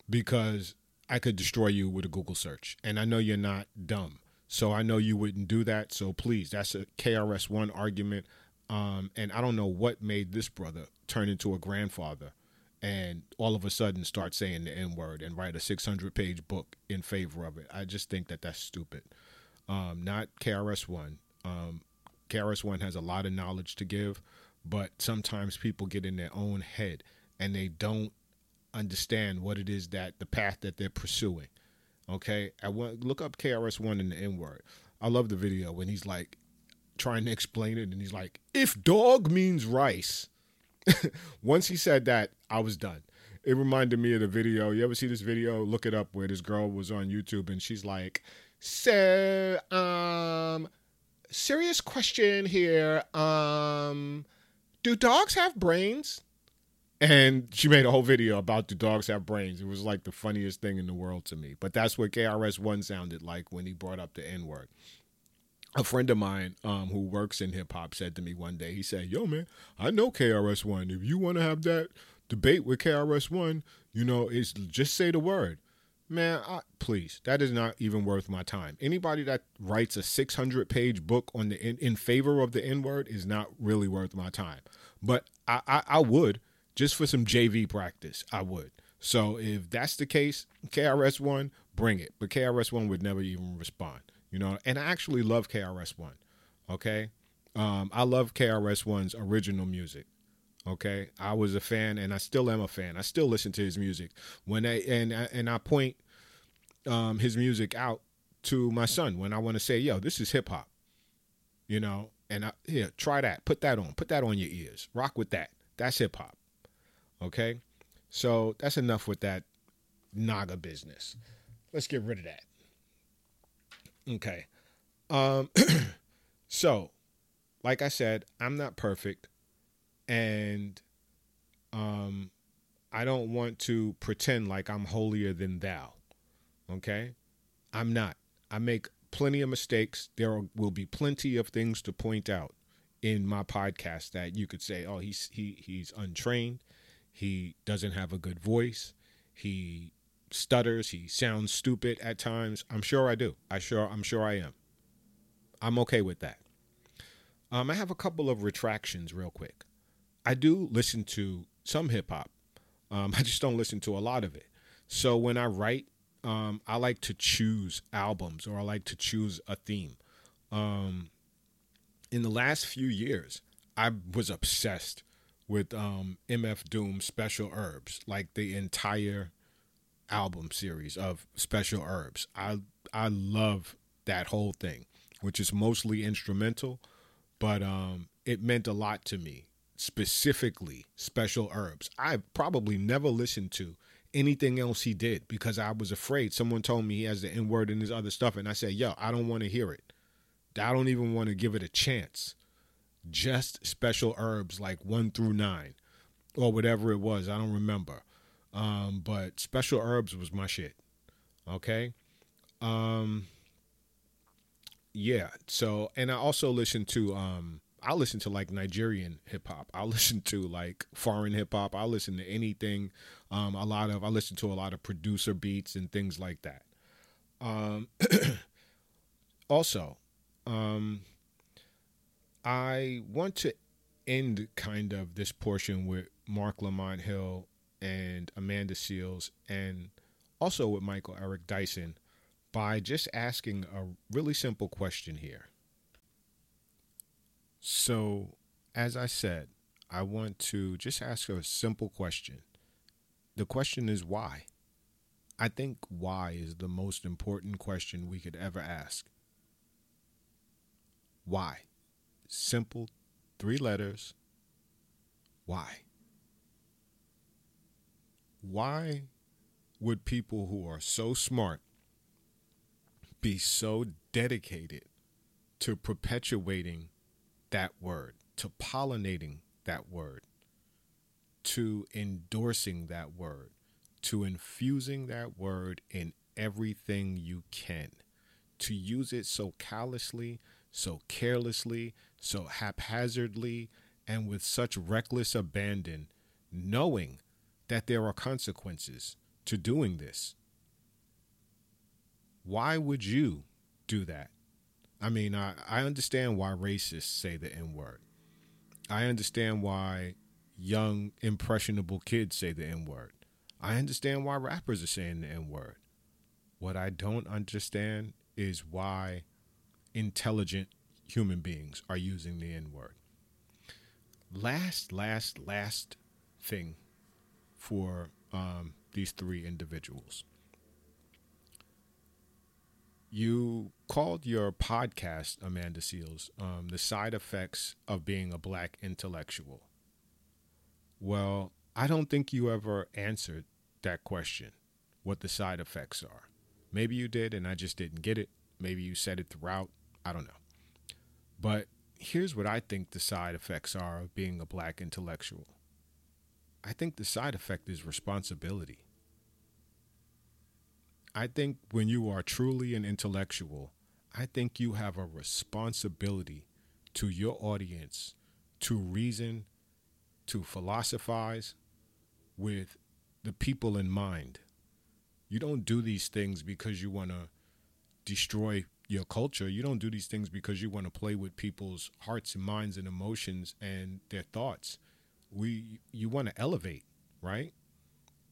because I could destroy you with a Google search. And I know you're not dumb. So I know you wouldn't do that. So please, that's a KRS One argument. Um, and I don't know what made this brother turn into a grandfather and all of a sudden start saying the N word and write a 600 page book in favor of it. I just think that that's stupid. Um, not KRS One. Um, KRS One has a lot of knowledge to give, but sometimes people get in their own head and they don't understand what it is that the path that they're pursuing. Okay, I want look up KRS One in the N word. I love the video when he's like trying to explain it, and he's like, "If dog means rice." Once he said that, I was done. It reminded me of the video. You ever see this video? Look it up. Where this girl was on YouTube, and she's like, "So, um, serious question here. Um, do dogs have brains?" And she made a whole video about do dogs have brains. It was like the funniest thing in the world to me. But that's what KRS One sounded like when he brought up the N word. a friend of mine um, who works in hip hop said to me one day, he said, Yo, man, I know KRS One. If you want to have that debate with KRS One, you know, it's just say the word. Man, I, please, that is not even worth my time. Anybody that writes a 600 page book on the in, in favor of the N word is not really worth my time. But I, I, I would just for some JV practice. I would. So if that's the case, KRS One, bring it. But KRS One would never even respond. You know, and I actually love KRS One. Okay, um, I love KRS One's original music. Okay, I was a fan, and I still am a fan. I still listen to his music when I and and I point um, his music out to my son when I want to say, "Yo, this is hip hop," you know. And I, here, try that. Put that on. Put that on your ears. Rock with that. That's hip hop. Okay, so that's enough with that Naga business. Let's get rid of that. Okay. Um so like I said, I'm not perfect and um I don't want to pretend like I'm holier than thou. Okay? I'm not. I make plenty of mistakes. There will be plenty of things to point out in my podcast that you could say, "Oh, he's he he's untrained. He doesn't have a good voice. He stutters, he sounds stupid at times. I'm sure I do. I sure I'm sure I am. I'm okay with that. Um, I have a couple of retractions real quick. I do listen to some hip hop. Um, I just don't listen to a lot of it. So when I write, um, I like to choose albums or I like to choose a theme. Um, in the last few years, I was obsessed with um, MF Doom Special Herbs, like the entire album series of Special Herbs. I I love that whole thing, which is mostly instrumental, but um, it meant a lot to me. Specifically, Special Herbs. I probably never listened to anything else he did because I was afraid. Someone told me he has the N word in his other stuff, and I said, "Yo, I don't want to hear it. I don't even want to give it a chance." Just Special Herbs, like one through nine, or whatever it was. I don't remember um, but special herbs was my shit. Okay. Um, yeah. So, and I also listen to, um, I listen to like Nigerian hip hop. I listen to like foreign hip hop. I listen to anything. Um, a lot of, I listen to a lot of producer beats and things like that. Um, also, um, I want to end kind of this portion with Marc Lamont Hill and Amanda Seales and also with Michael Eric Dyson by just asking a really simple question here. So, as I said, I want to just ask a simple question. The question is why? I think why is the most important question we could ever ask. Why? Simple, three letters. Why? why would people who are so smart be so dedicated to perpetuating that word, to pollinating that word, to endorsing that word, to infusing that word in everything you can, to use it so callously, so carelessly, so haphazardly, and with such reckless abandon, knowing that there are consequences to doing this. Why would you do that? I mean, I, I understand why racists say the N word. I understand why young, impressionable kids say the N word. I understand why rappers are saying the N word. What I don't understand is why intelligent human beings are using the N word. Last, last, last thing for um, these three individuals. You called your podcast, Amanda Seales, um, The Side Effects of Being a Black Intellectual. Well, I don't think you ever answered that question, what the side effects are. Maybe you did and I just didn't get it. Maybe you said it throughout. I don't know. But here's what I think the side effects are of being a black intellectual. I think the side effect is responsibility. I think when you are truly an intellectual, I think you have a responsibility to your audience to reason, to philosophize with the people in mind. You don't do these things because you want to destroy your culture. You don't do these things because you want to play with people's hearts and minds and emotions and their thoughts. We you want to elevate, right?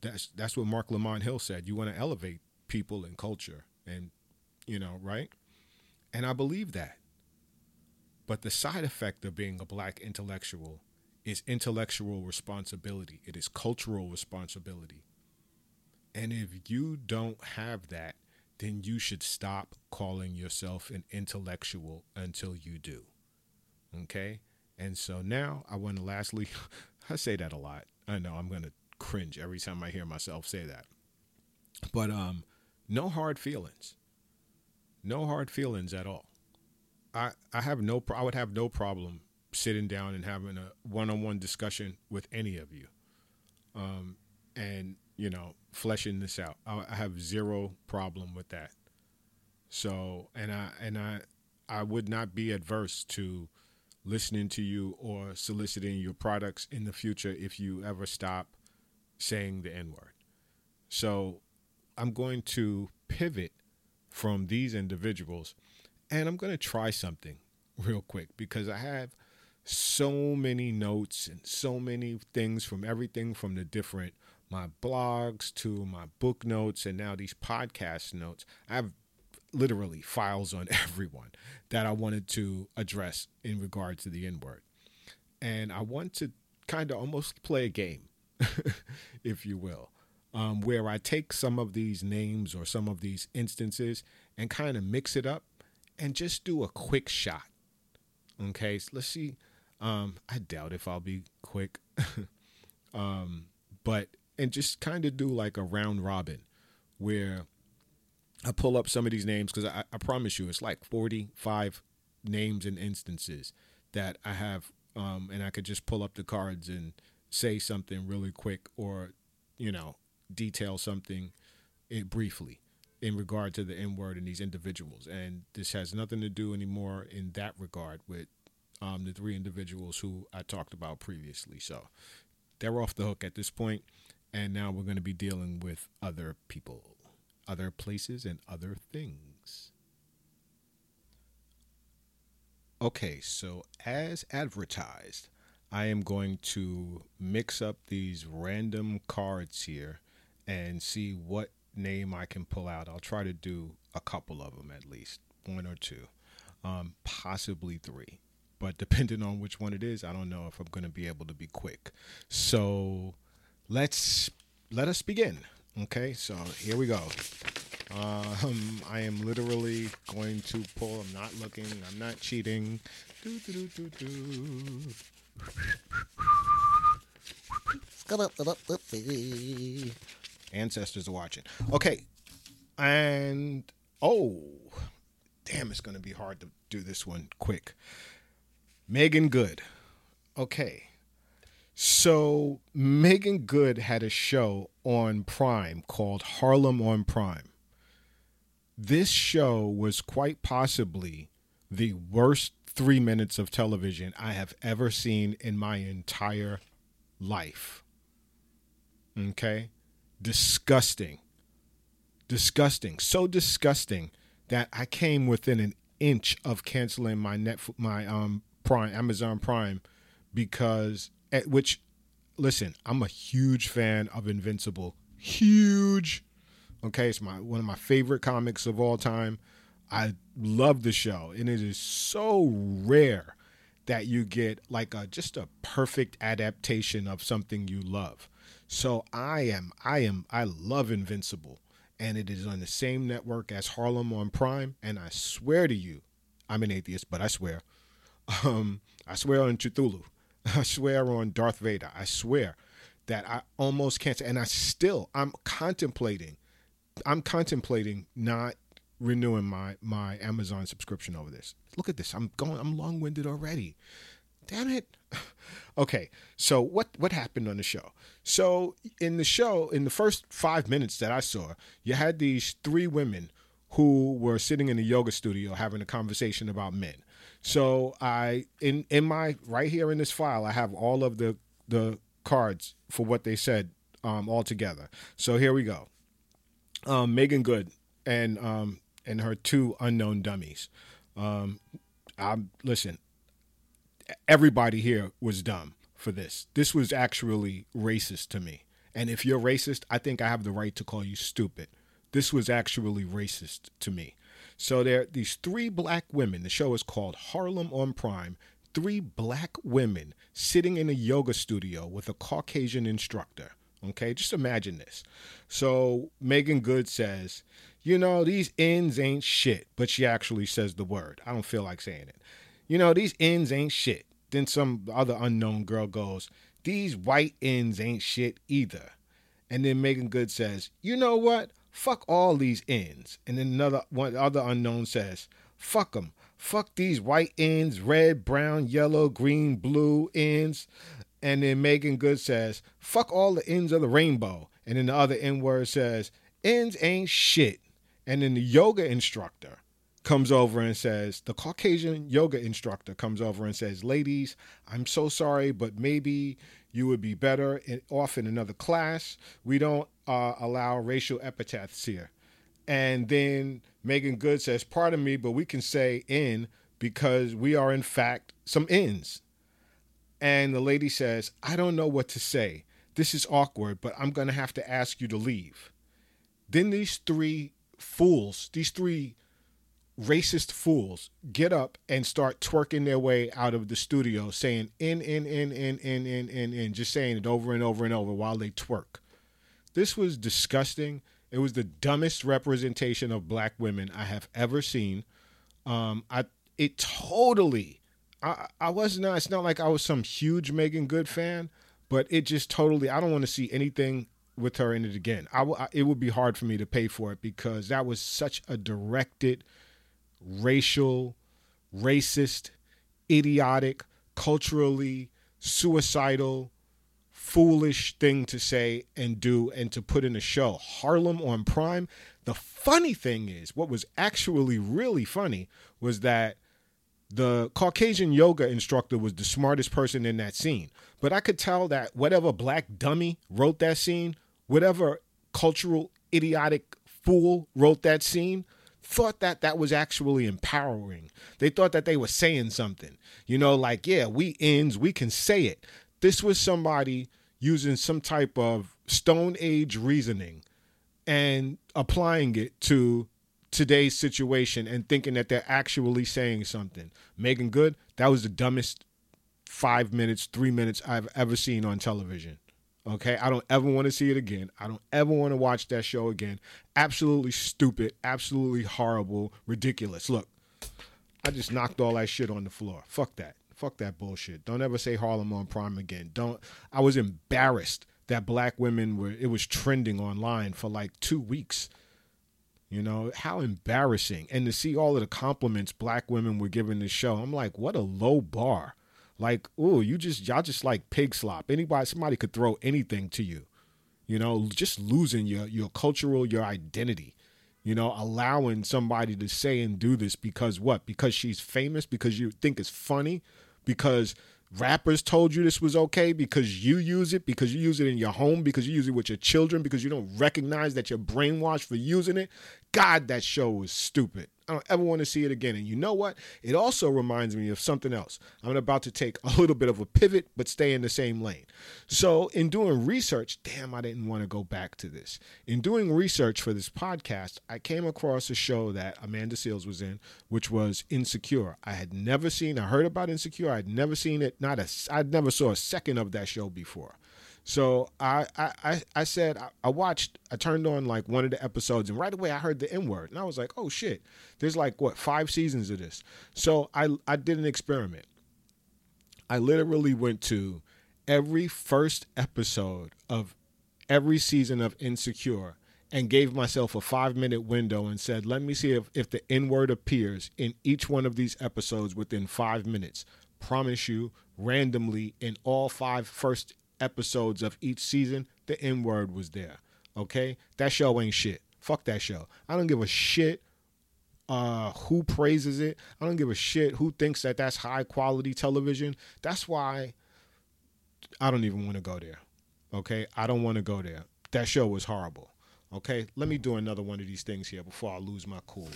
That's that's what Marc Lamont Hill said. You want to elevate people and culture and you know, right? And I believe that. But the side effect of being a black intellectual is intellectual responsibility. It is cultural responsibility. And if you don't have that, then you should stop calling yourself an intellectual until you do. Okay? And so now I want to lastly, I say that a lot. I know I'm going to cringe every time I hear myself say that. But um no hard feelings. No hard feelings at all. I I have no I would have no problem sitting down and having a one-on-one discussion with any of you. Um and you know, fleshing this out. I, have zero problem with that. So, and I and I I would not be adverse to listening to you or soliciting your products in the future if you ever stop saying the N word. So, I'm going to pivot from these individuals and I'm going to try something real quick because I have so many notes and so many things from everything from the different my blogs to my book notes and now these podcast notes. I have literally files on everyone that I wanted to address in regard to the N word. And I want to kind of almost play a game, if you will, um, where I take some of these names or some of these instances and kind of mix it up and just do a quick shot. Okay, so let's see. Um, I doubt if I'll be quick. um, but and just kind of do like a round robin where I pull up some of these names because I, I, promise you it's like 45 names and instances that I have, um, and I could just pull up the cards and say something really quick or, you know, detail something eh, briefly in regard to the N word and these individuals. And this has nothing to do anymore in that regard with um, the three individuals who I talked about previously. So they're off the hook at this point. And now we're going to be dealing with other people, other places, and other things. Okay, so as advertised, I am going to mix up these random cards here and see what name I can pull out. I'll try to do a couple of them at least, one or two, um, possibly three. But depending on which one it is, I don't know if I'm going to be able to be quick. So let's let us begin. Okay, so here we go. Um, I am literally going to pull. I'm not looking. I'm not cheating. Ancestors are watching. Okay, and oh, damn, it's going to be hard to do this one quick. Meagan Good. Okay, so Meagan Good had a show on Prime called Harlem on Prime. This show was quite possibly the worst three minutes of television I have ever seen in my entire life. Okay? Disgusting. Disgusting. So disgusting that I came within an inch of canceling my net my um Prime Amazon Prime because which listen, I'm a huge fan of Invincible. Huge. Okay, it's my one of my favorite comics of all time. I love the show, and it is so rare that you get like a just a perfect adaptation of something you love. So I am I am I love Invincible and it is on the same network as Harlem on Prime and I swear to you I'm an atheist but I swear um I swear on Cthulhu I swear on Darth Vader. I swear that I almost can't. And I still, I'm contemplating, I'm contemplating not renewing my my Amazon subscription over this. Look at this. I'm going. I'm long winded already. Damn it. okay. So what what happened on the show? So in the show, in the first five minutes that I saw, you had these three women who were sitting in a yoga studio having a conversation about men. So I in in my right here in this file, I have all of the the cards for what they said um, all together. So here we go. Um, Meagan Good and um, and her two unknown dummies. Um, I'm listen. Everybody here was dumb for this. This was actually racist to me. And if you're racist, I think I have the right to call you stupid. This was actually racist to me. So there are these three black women. The show is called Harlem on Prime. Three black women sitting in a yoga studio with a Caucasian instructor. Okay, just imagine this. So Meagan Good says, you know, these ends ain't shit, but she actually says the word. I don't feel like saying it. You know, these ends ain't shit. Then some other unknown girl goes, these white ends ain't shit either. And then Meagan Good says, you know what? Fuck all these ends. And then another one other unknown says, fuck them. Fuck these white ends, red, brown, yellow, green, blue ends. And then Meagan Good says, fuck all the ends of the rainbow. And then the other N word says, ends ain't shit. And then the yoga instructor comes over and says, the Caucasian yoga instructor comes over and says, ladies, I'm so sorry, but maybe you would be better in, off in another class. We don't uh, allow racial epithets here. And then Meagan Good says, pardon me, but we can say in because we are in fact some ins. And the lady says, I don't know what to say. This is awkward, but I'm going to have to ask you to leave. Then these three fools, these three racist fools, get up and start twerking their way out of the studio saying in, in, in, in, in, in, in, in, just saying it over and over and over while they twerk. This was disgusting. It was the dumbest representation of black women I have ever seen. Um, I it totally I, I was not. It's not like I was some huge Meagan Good fan, but it just totally. I don't want to see anything with her in it again. I, I it would be hard for me to pay for it because that was such a directed, racial, racist, idiotic, culturally suicidal, foolish thing to say and do and to put in a show. Harlem on Prime. The funny thing is, what was actually really funny was that the Caucasian yoga instructor was the smartest person in that scene. But I could tell that whatever black dummy wrote that scene, whatever cultural idiotic fool wrote that scene, thought that that was actually empowering. They thought that they were saying something. You know, like, yeah, we ends, we can say it. This was somebody using some type of Stone Age reasoning and applying it to today's situation and thinking that they're actually saying something. Meagan Good, that was the dumbest five minutes, three minutes I've ever seen on television. Okay, I don't ever want to see it again. I don't ever want to watch that show again. Absolutely stupid, absolutely horrible, ridiculous. Look, I just knocked all that shit on the floor. Fuck that. Fuck that bullshit. Don't ever say Harlem on Prime again. Don't. I was embarrassed that black women were. It was trending online for like two weeks you know, how embarrassing. And to see all of the compliments black women were giving this show, I'm like, what a low bar. Like, oh, you just y'all just like pig slop. Anybody somebody could throw anything to you. You know, just losing your your cultural, your identity. You know, allowing somebody to say and do this because what? Because she's famous, because you think it's funny, because rappers told you this was okay because you use it, because you use it in your home, because you use it with your children, because you don't recognize that you're brainwashed for using it. God, that show was stupid. I don't ever want to see it again. And you know what? It also reminds me of something else. I'm about to take a little bit of a pivot, but stay in the same lane. So, in doing research, damn, I didn't want to go back to this. In doing research for this podcast, I came across a show that Amanda Seales was in, which was Insecure. I had never seen, I heard about Insecure. I'd never seen it, not a, I never saw a second of that show before. So I I I said I watched I turned on like one of the episodes and right away I heard the N word and I was like, oh shit, there's like what five seasons of this. So I I did an experiment. I literally went to every first episode of every season of Insecure and gave myself a five minute window and said, let me see if, if the N word appears in each one of these episodes within five minutes. Promise you, randomly in all five first episodes of each season, the N word was there. Okay? That show ain't shit. Fuck that show. I don't give a shit uh, who praises it. I don't give a shit who thinks that that's high quality television. That's why I don't even want to go there. Okay, I don't want to go there. That show was horrible. Okay, let me do another one of these things here before I lose my cool.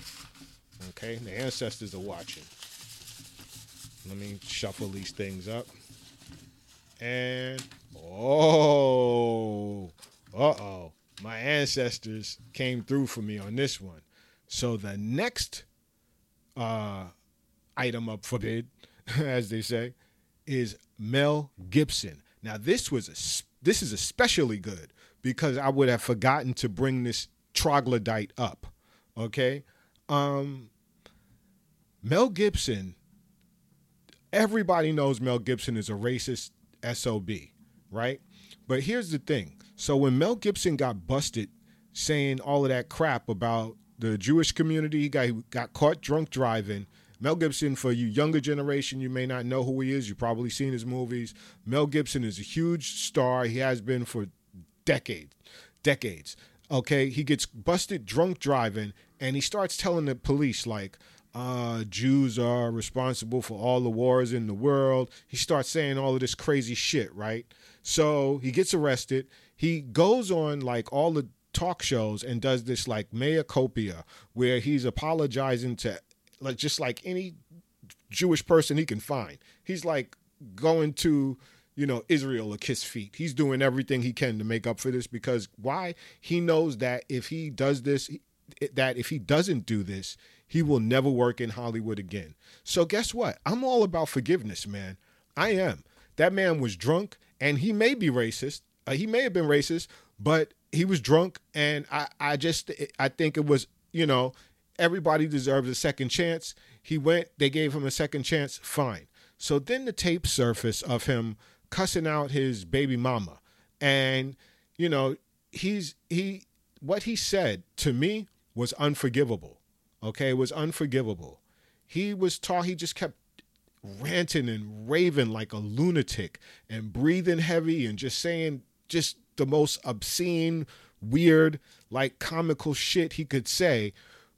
Okay, the ancestors are watching. Let me shuffle these things up. And oh, uh oh, my ancestors came through for me on this one. So the next uh, item up for bid, as they say, is Mel Gibson. Now this was a this is especially good because I would have forgotten to bring this troglodyte up. Okay, um, Mel Gibson. Everybody knows Mel Gibson is a racist sob, right? But here's the thing. So when Mel Gibson got busted saying all of that crap about the Jewish community. He got, got caught drunk driving. Mel Gibson, for you younger generation, you may not know who he is. You've probably seen his movies. Mel Gibson is a huge star. He has been for decades. Decades. Okay, he gets busted drunk driving, and he starts telling the police like, uh, Jews are responsible for all the wars in the world. He starts saying all of this crazy shit, right? So he gets arrested. He goes on like all the talk shows and does this like mea copia where he's apologizing to like just like any Jewish person he can find. He's like going to you know Israel to kiss feet. He's doing everything he can to make up for this because why? He knows that if he does this that if he doesn't do this, he will never work in Hollywood again. So guess what? I'm all about forgiveness, man. I am. That man was drunk and he may be racist. Uh, he may have been racist, but he was drunk, and I, I just, I think it was, you know, everybody deserves a second chance. He went, they gave him a second chance, fine. So then the tape surfaced of him cussing out his baby mama, and you know, he's he, what he said to me was unforgivable. Okay, it was unforgivable. He was taught. He just kept ranting and raving like a lunatic and breathing heavy and just saying just the most obscene, weird, like comical shit he could say.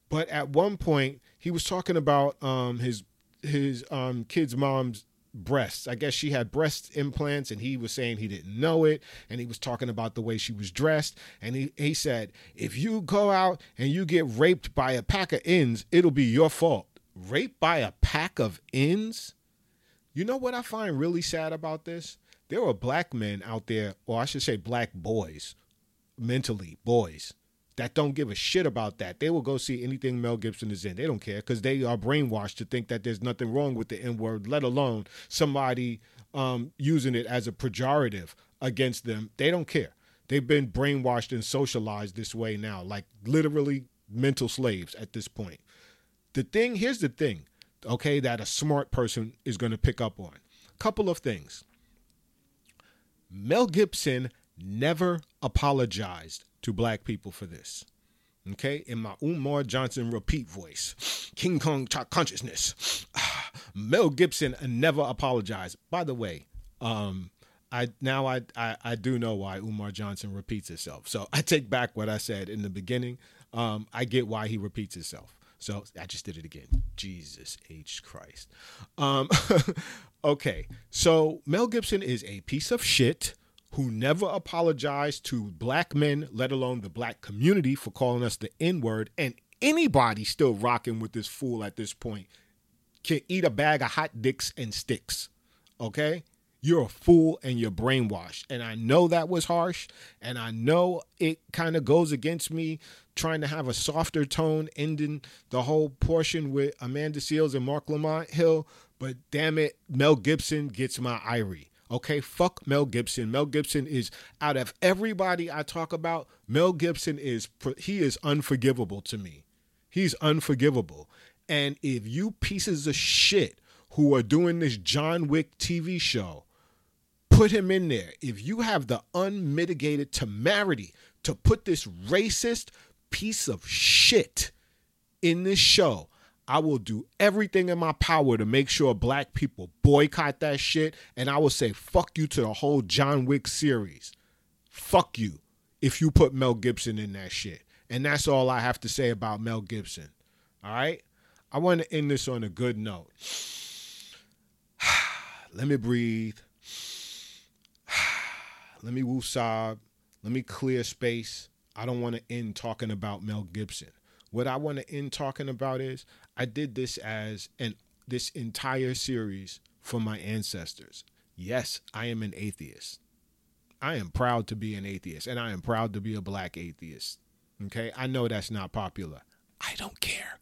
But at one point, he was talking about um, his his um, kid's mom's breasts. I guess she had breast implants, and he was saying he didn't know it. And he was talking about the way she was dressed. And he, he said, if you go out and you get raped by a pack of ends, it'll be your fault. Raped by a pack of ends? You know what I find really sad about this? there are black men out there, or I should say black boys, mentally boys, that don't give a shit about that. They will go see anything Mel Gibson is in. They don't care because they are brainwashed to think that there's nothing wrong with the N word, let alone somebody um, using it as a pejorative against them. They don't care. They've been brainwashed and socialized this way now, like literally mental slaves at this point. The thing, here's the thing, okay, that a smart person is going to pick up on. Couple of things. Mel Gibson never apologized to black people for this. Okay, in my Umar Johnson repeat voice, King Kong consciousness. Mel Gibson never apologized. By the way, um, I now I, I, I do know why Umar Johnson repeats himself. So I take back what I said in the beginning. Um, I get why he repeats himself. So I just did it again. Jesus H Christ. Um, Okay, so Mel Gibson is a piece of shit who never apologized to black men, let alone the black community, for calling us the N word. And anybody still rocking with this fool at this point can eat a bag of hot dicks and sticks. Okay? You're a fool and you're brainwashed. And I know that was harsh. And I know it kind of goes against me trying to have a softer tone ending the whole portion with Amanda Seales and Marc Lamont Hill. But damn it, Mel Gibson gets my irie. Okay, fuck Mel Gibson. Mel Gibson is out of everybody I talk about. Mel Gibson is he is unforgivable to me. He's unforgivable. And if you pieces of shit who are doing this John Wick TV show, put him in there. If you have the unmitigated temerity to put this racist piece of shit in this show, I will do everything in my power to make sure black people boycott that shit. And I will say, fuck you to the whole John Wick series. Fuck you if you put Mel Gibson in that shit. And that's all I have to say about Mel Gibson. All right. I want to end this on a good note. Let me breathe. Let me woo sob. Let me clear space. I don't want to end talking about Mel Gibson. What I want to end talking about is I did this as an this entire series for my ancestors. Yes, I am an atheist. I am proud to be an atheist and I am proud to be a black atheist. Okay? I know that's not popular. I don't care.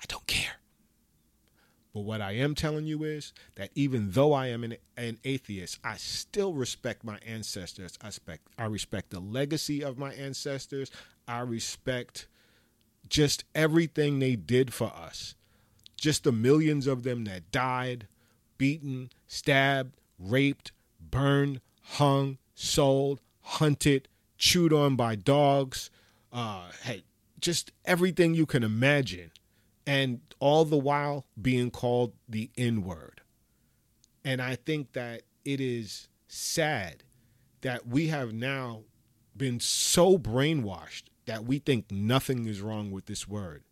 I don't care. But what I am telling you is that even though I am an, an atheist, I still respect my ancestors. I respect, I respect the legacy of my ancestors. I respect just everything they did for us. Just the millions of them that died, beaten, stabbed, raped, burned, hung, sold, hunted, chewed on by dogs. Uh, hey, just everything you can imagine. And all the while being called the N word. And I think that it is sad that we have now been so brainwashed that we think nothing is wrong with this word.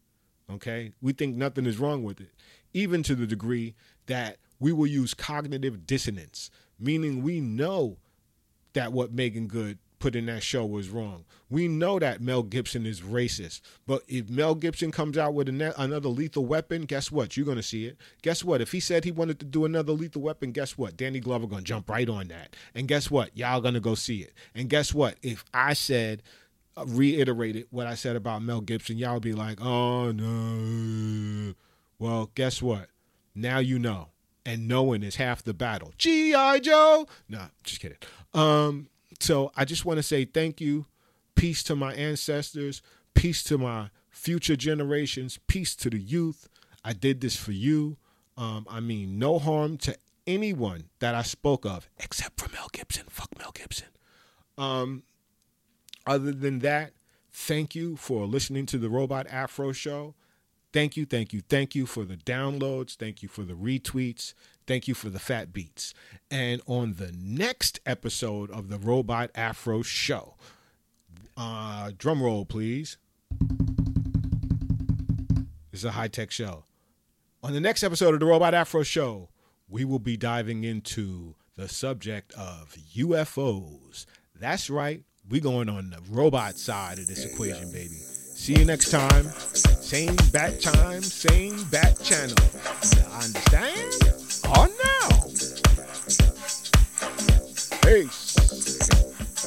Okay? We think nothing is wrong with it, even to the degree that we will use cognitive dissonance, meaning we know that what Meagan Good put in that show was wrong. We know that Mel Gibson is racist, but if Mel Gibson comes out with another lethal weapon, guess what? You're gonna see it. Guess what? If he said he wanted to do another lethal weapon, guess what? Danny Glover gonna jump right on that. And guess what? Y'all gonna go see it. And guess what? If I said uh, reiterated what I said about Mel Gibson, y'all be like, "Oh no." Well, guess what? Now you know, and knowing is half the battle. G.I. Joe. No, just kidding. Um, so I just want to say thank you. Peace to my ancestors. Peace to my future generations. Peace to the youth. I did this for you. Um, I mean, no harm to anyone that I spoke of, except for Mel Gibson. Fuck Mel Gibson. Um, other than that, thank you for listening to the Robot Afro Show. Thank you, thank you, thank you for the downloads. Thank you for the retweets. Thank you for the fat beats. And on the next episode of the Robot Afro Show, uh, drum roll, please. This is a high tech show. On the next episode of the Robot Afro Show, we will be diving into the subject of UFOs. That's right, we going on the robot side of this equation, baby. See you next time. Same bat time, same bat channel. Understand? On now. Peace.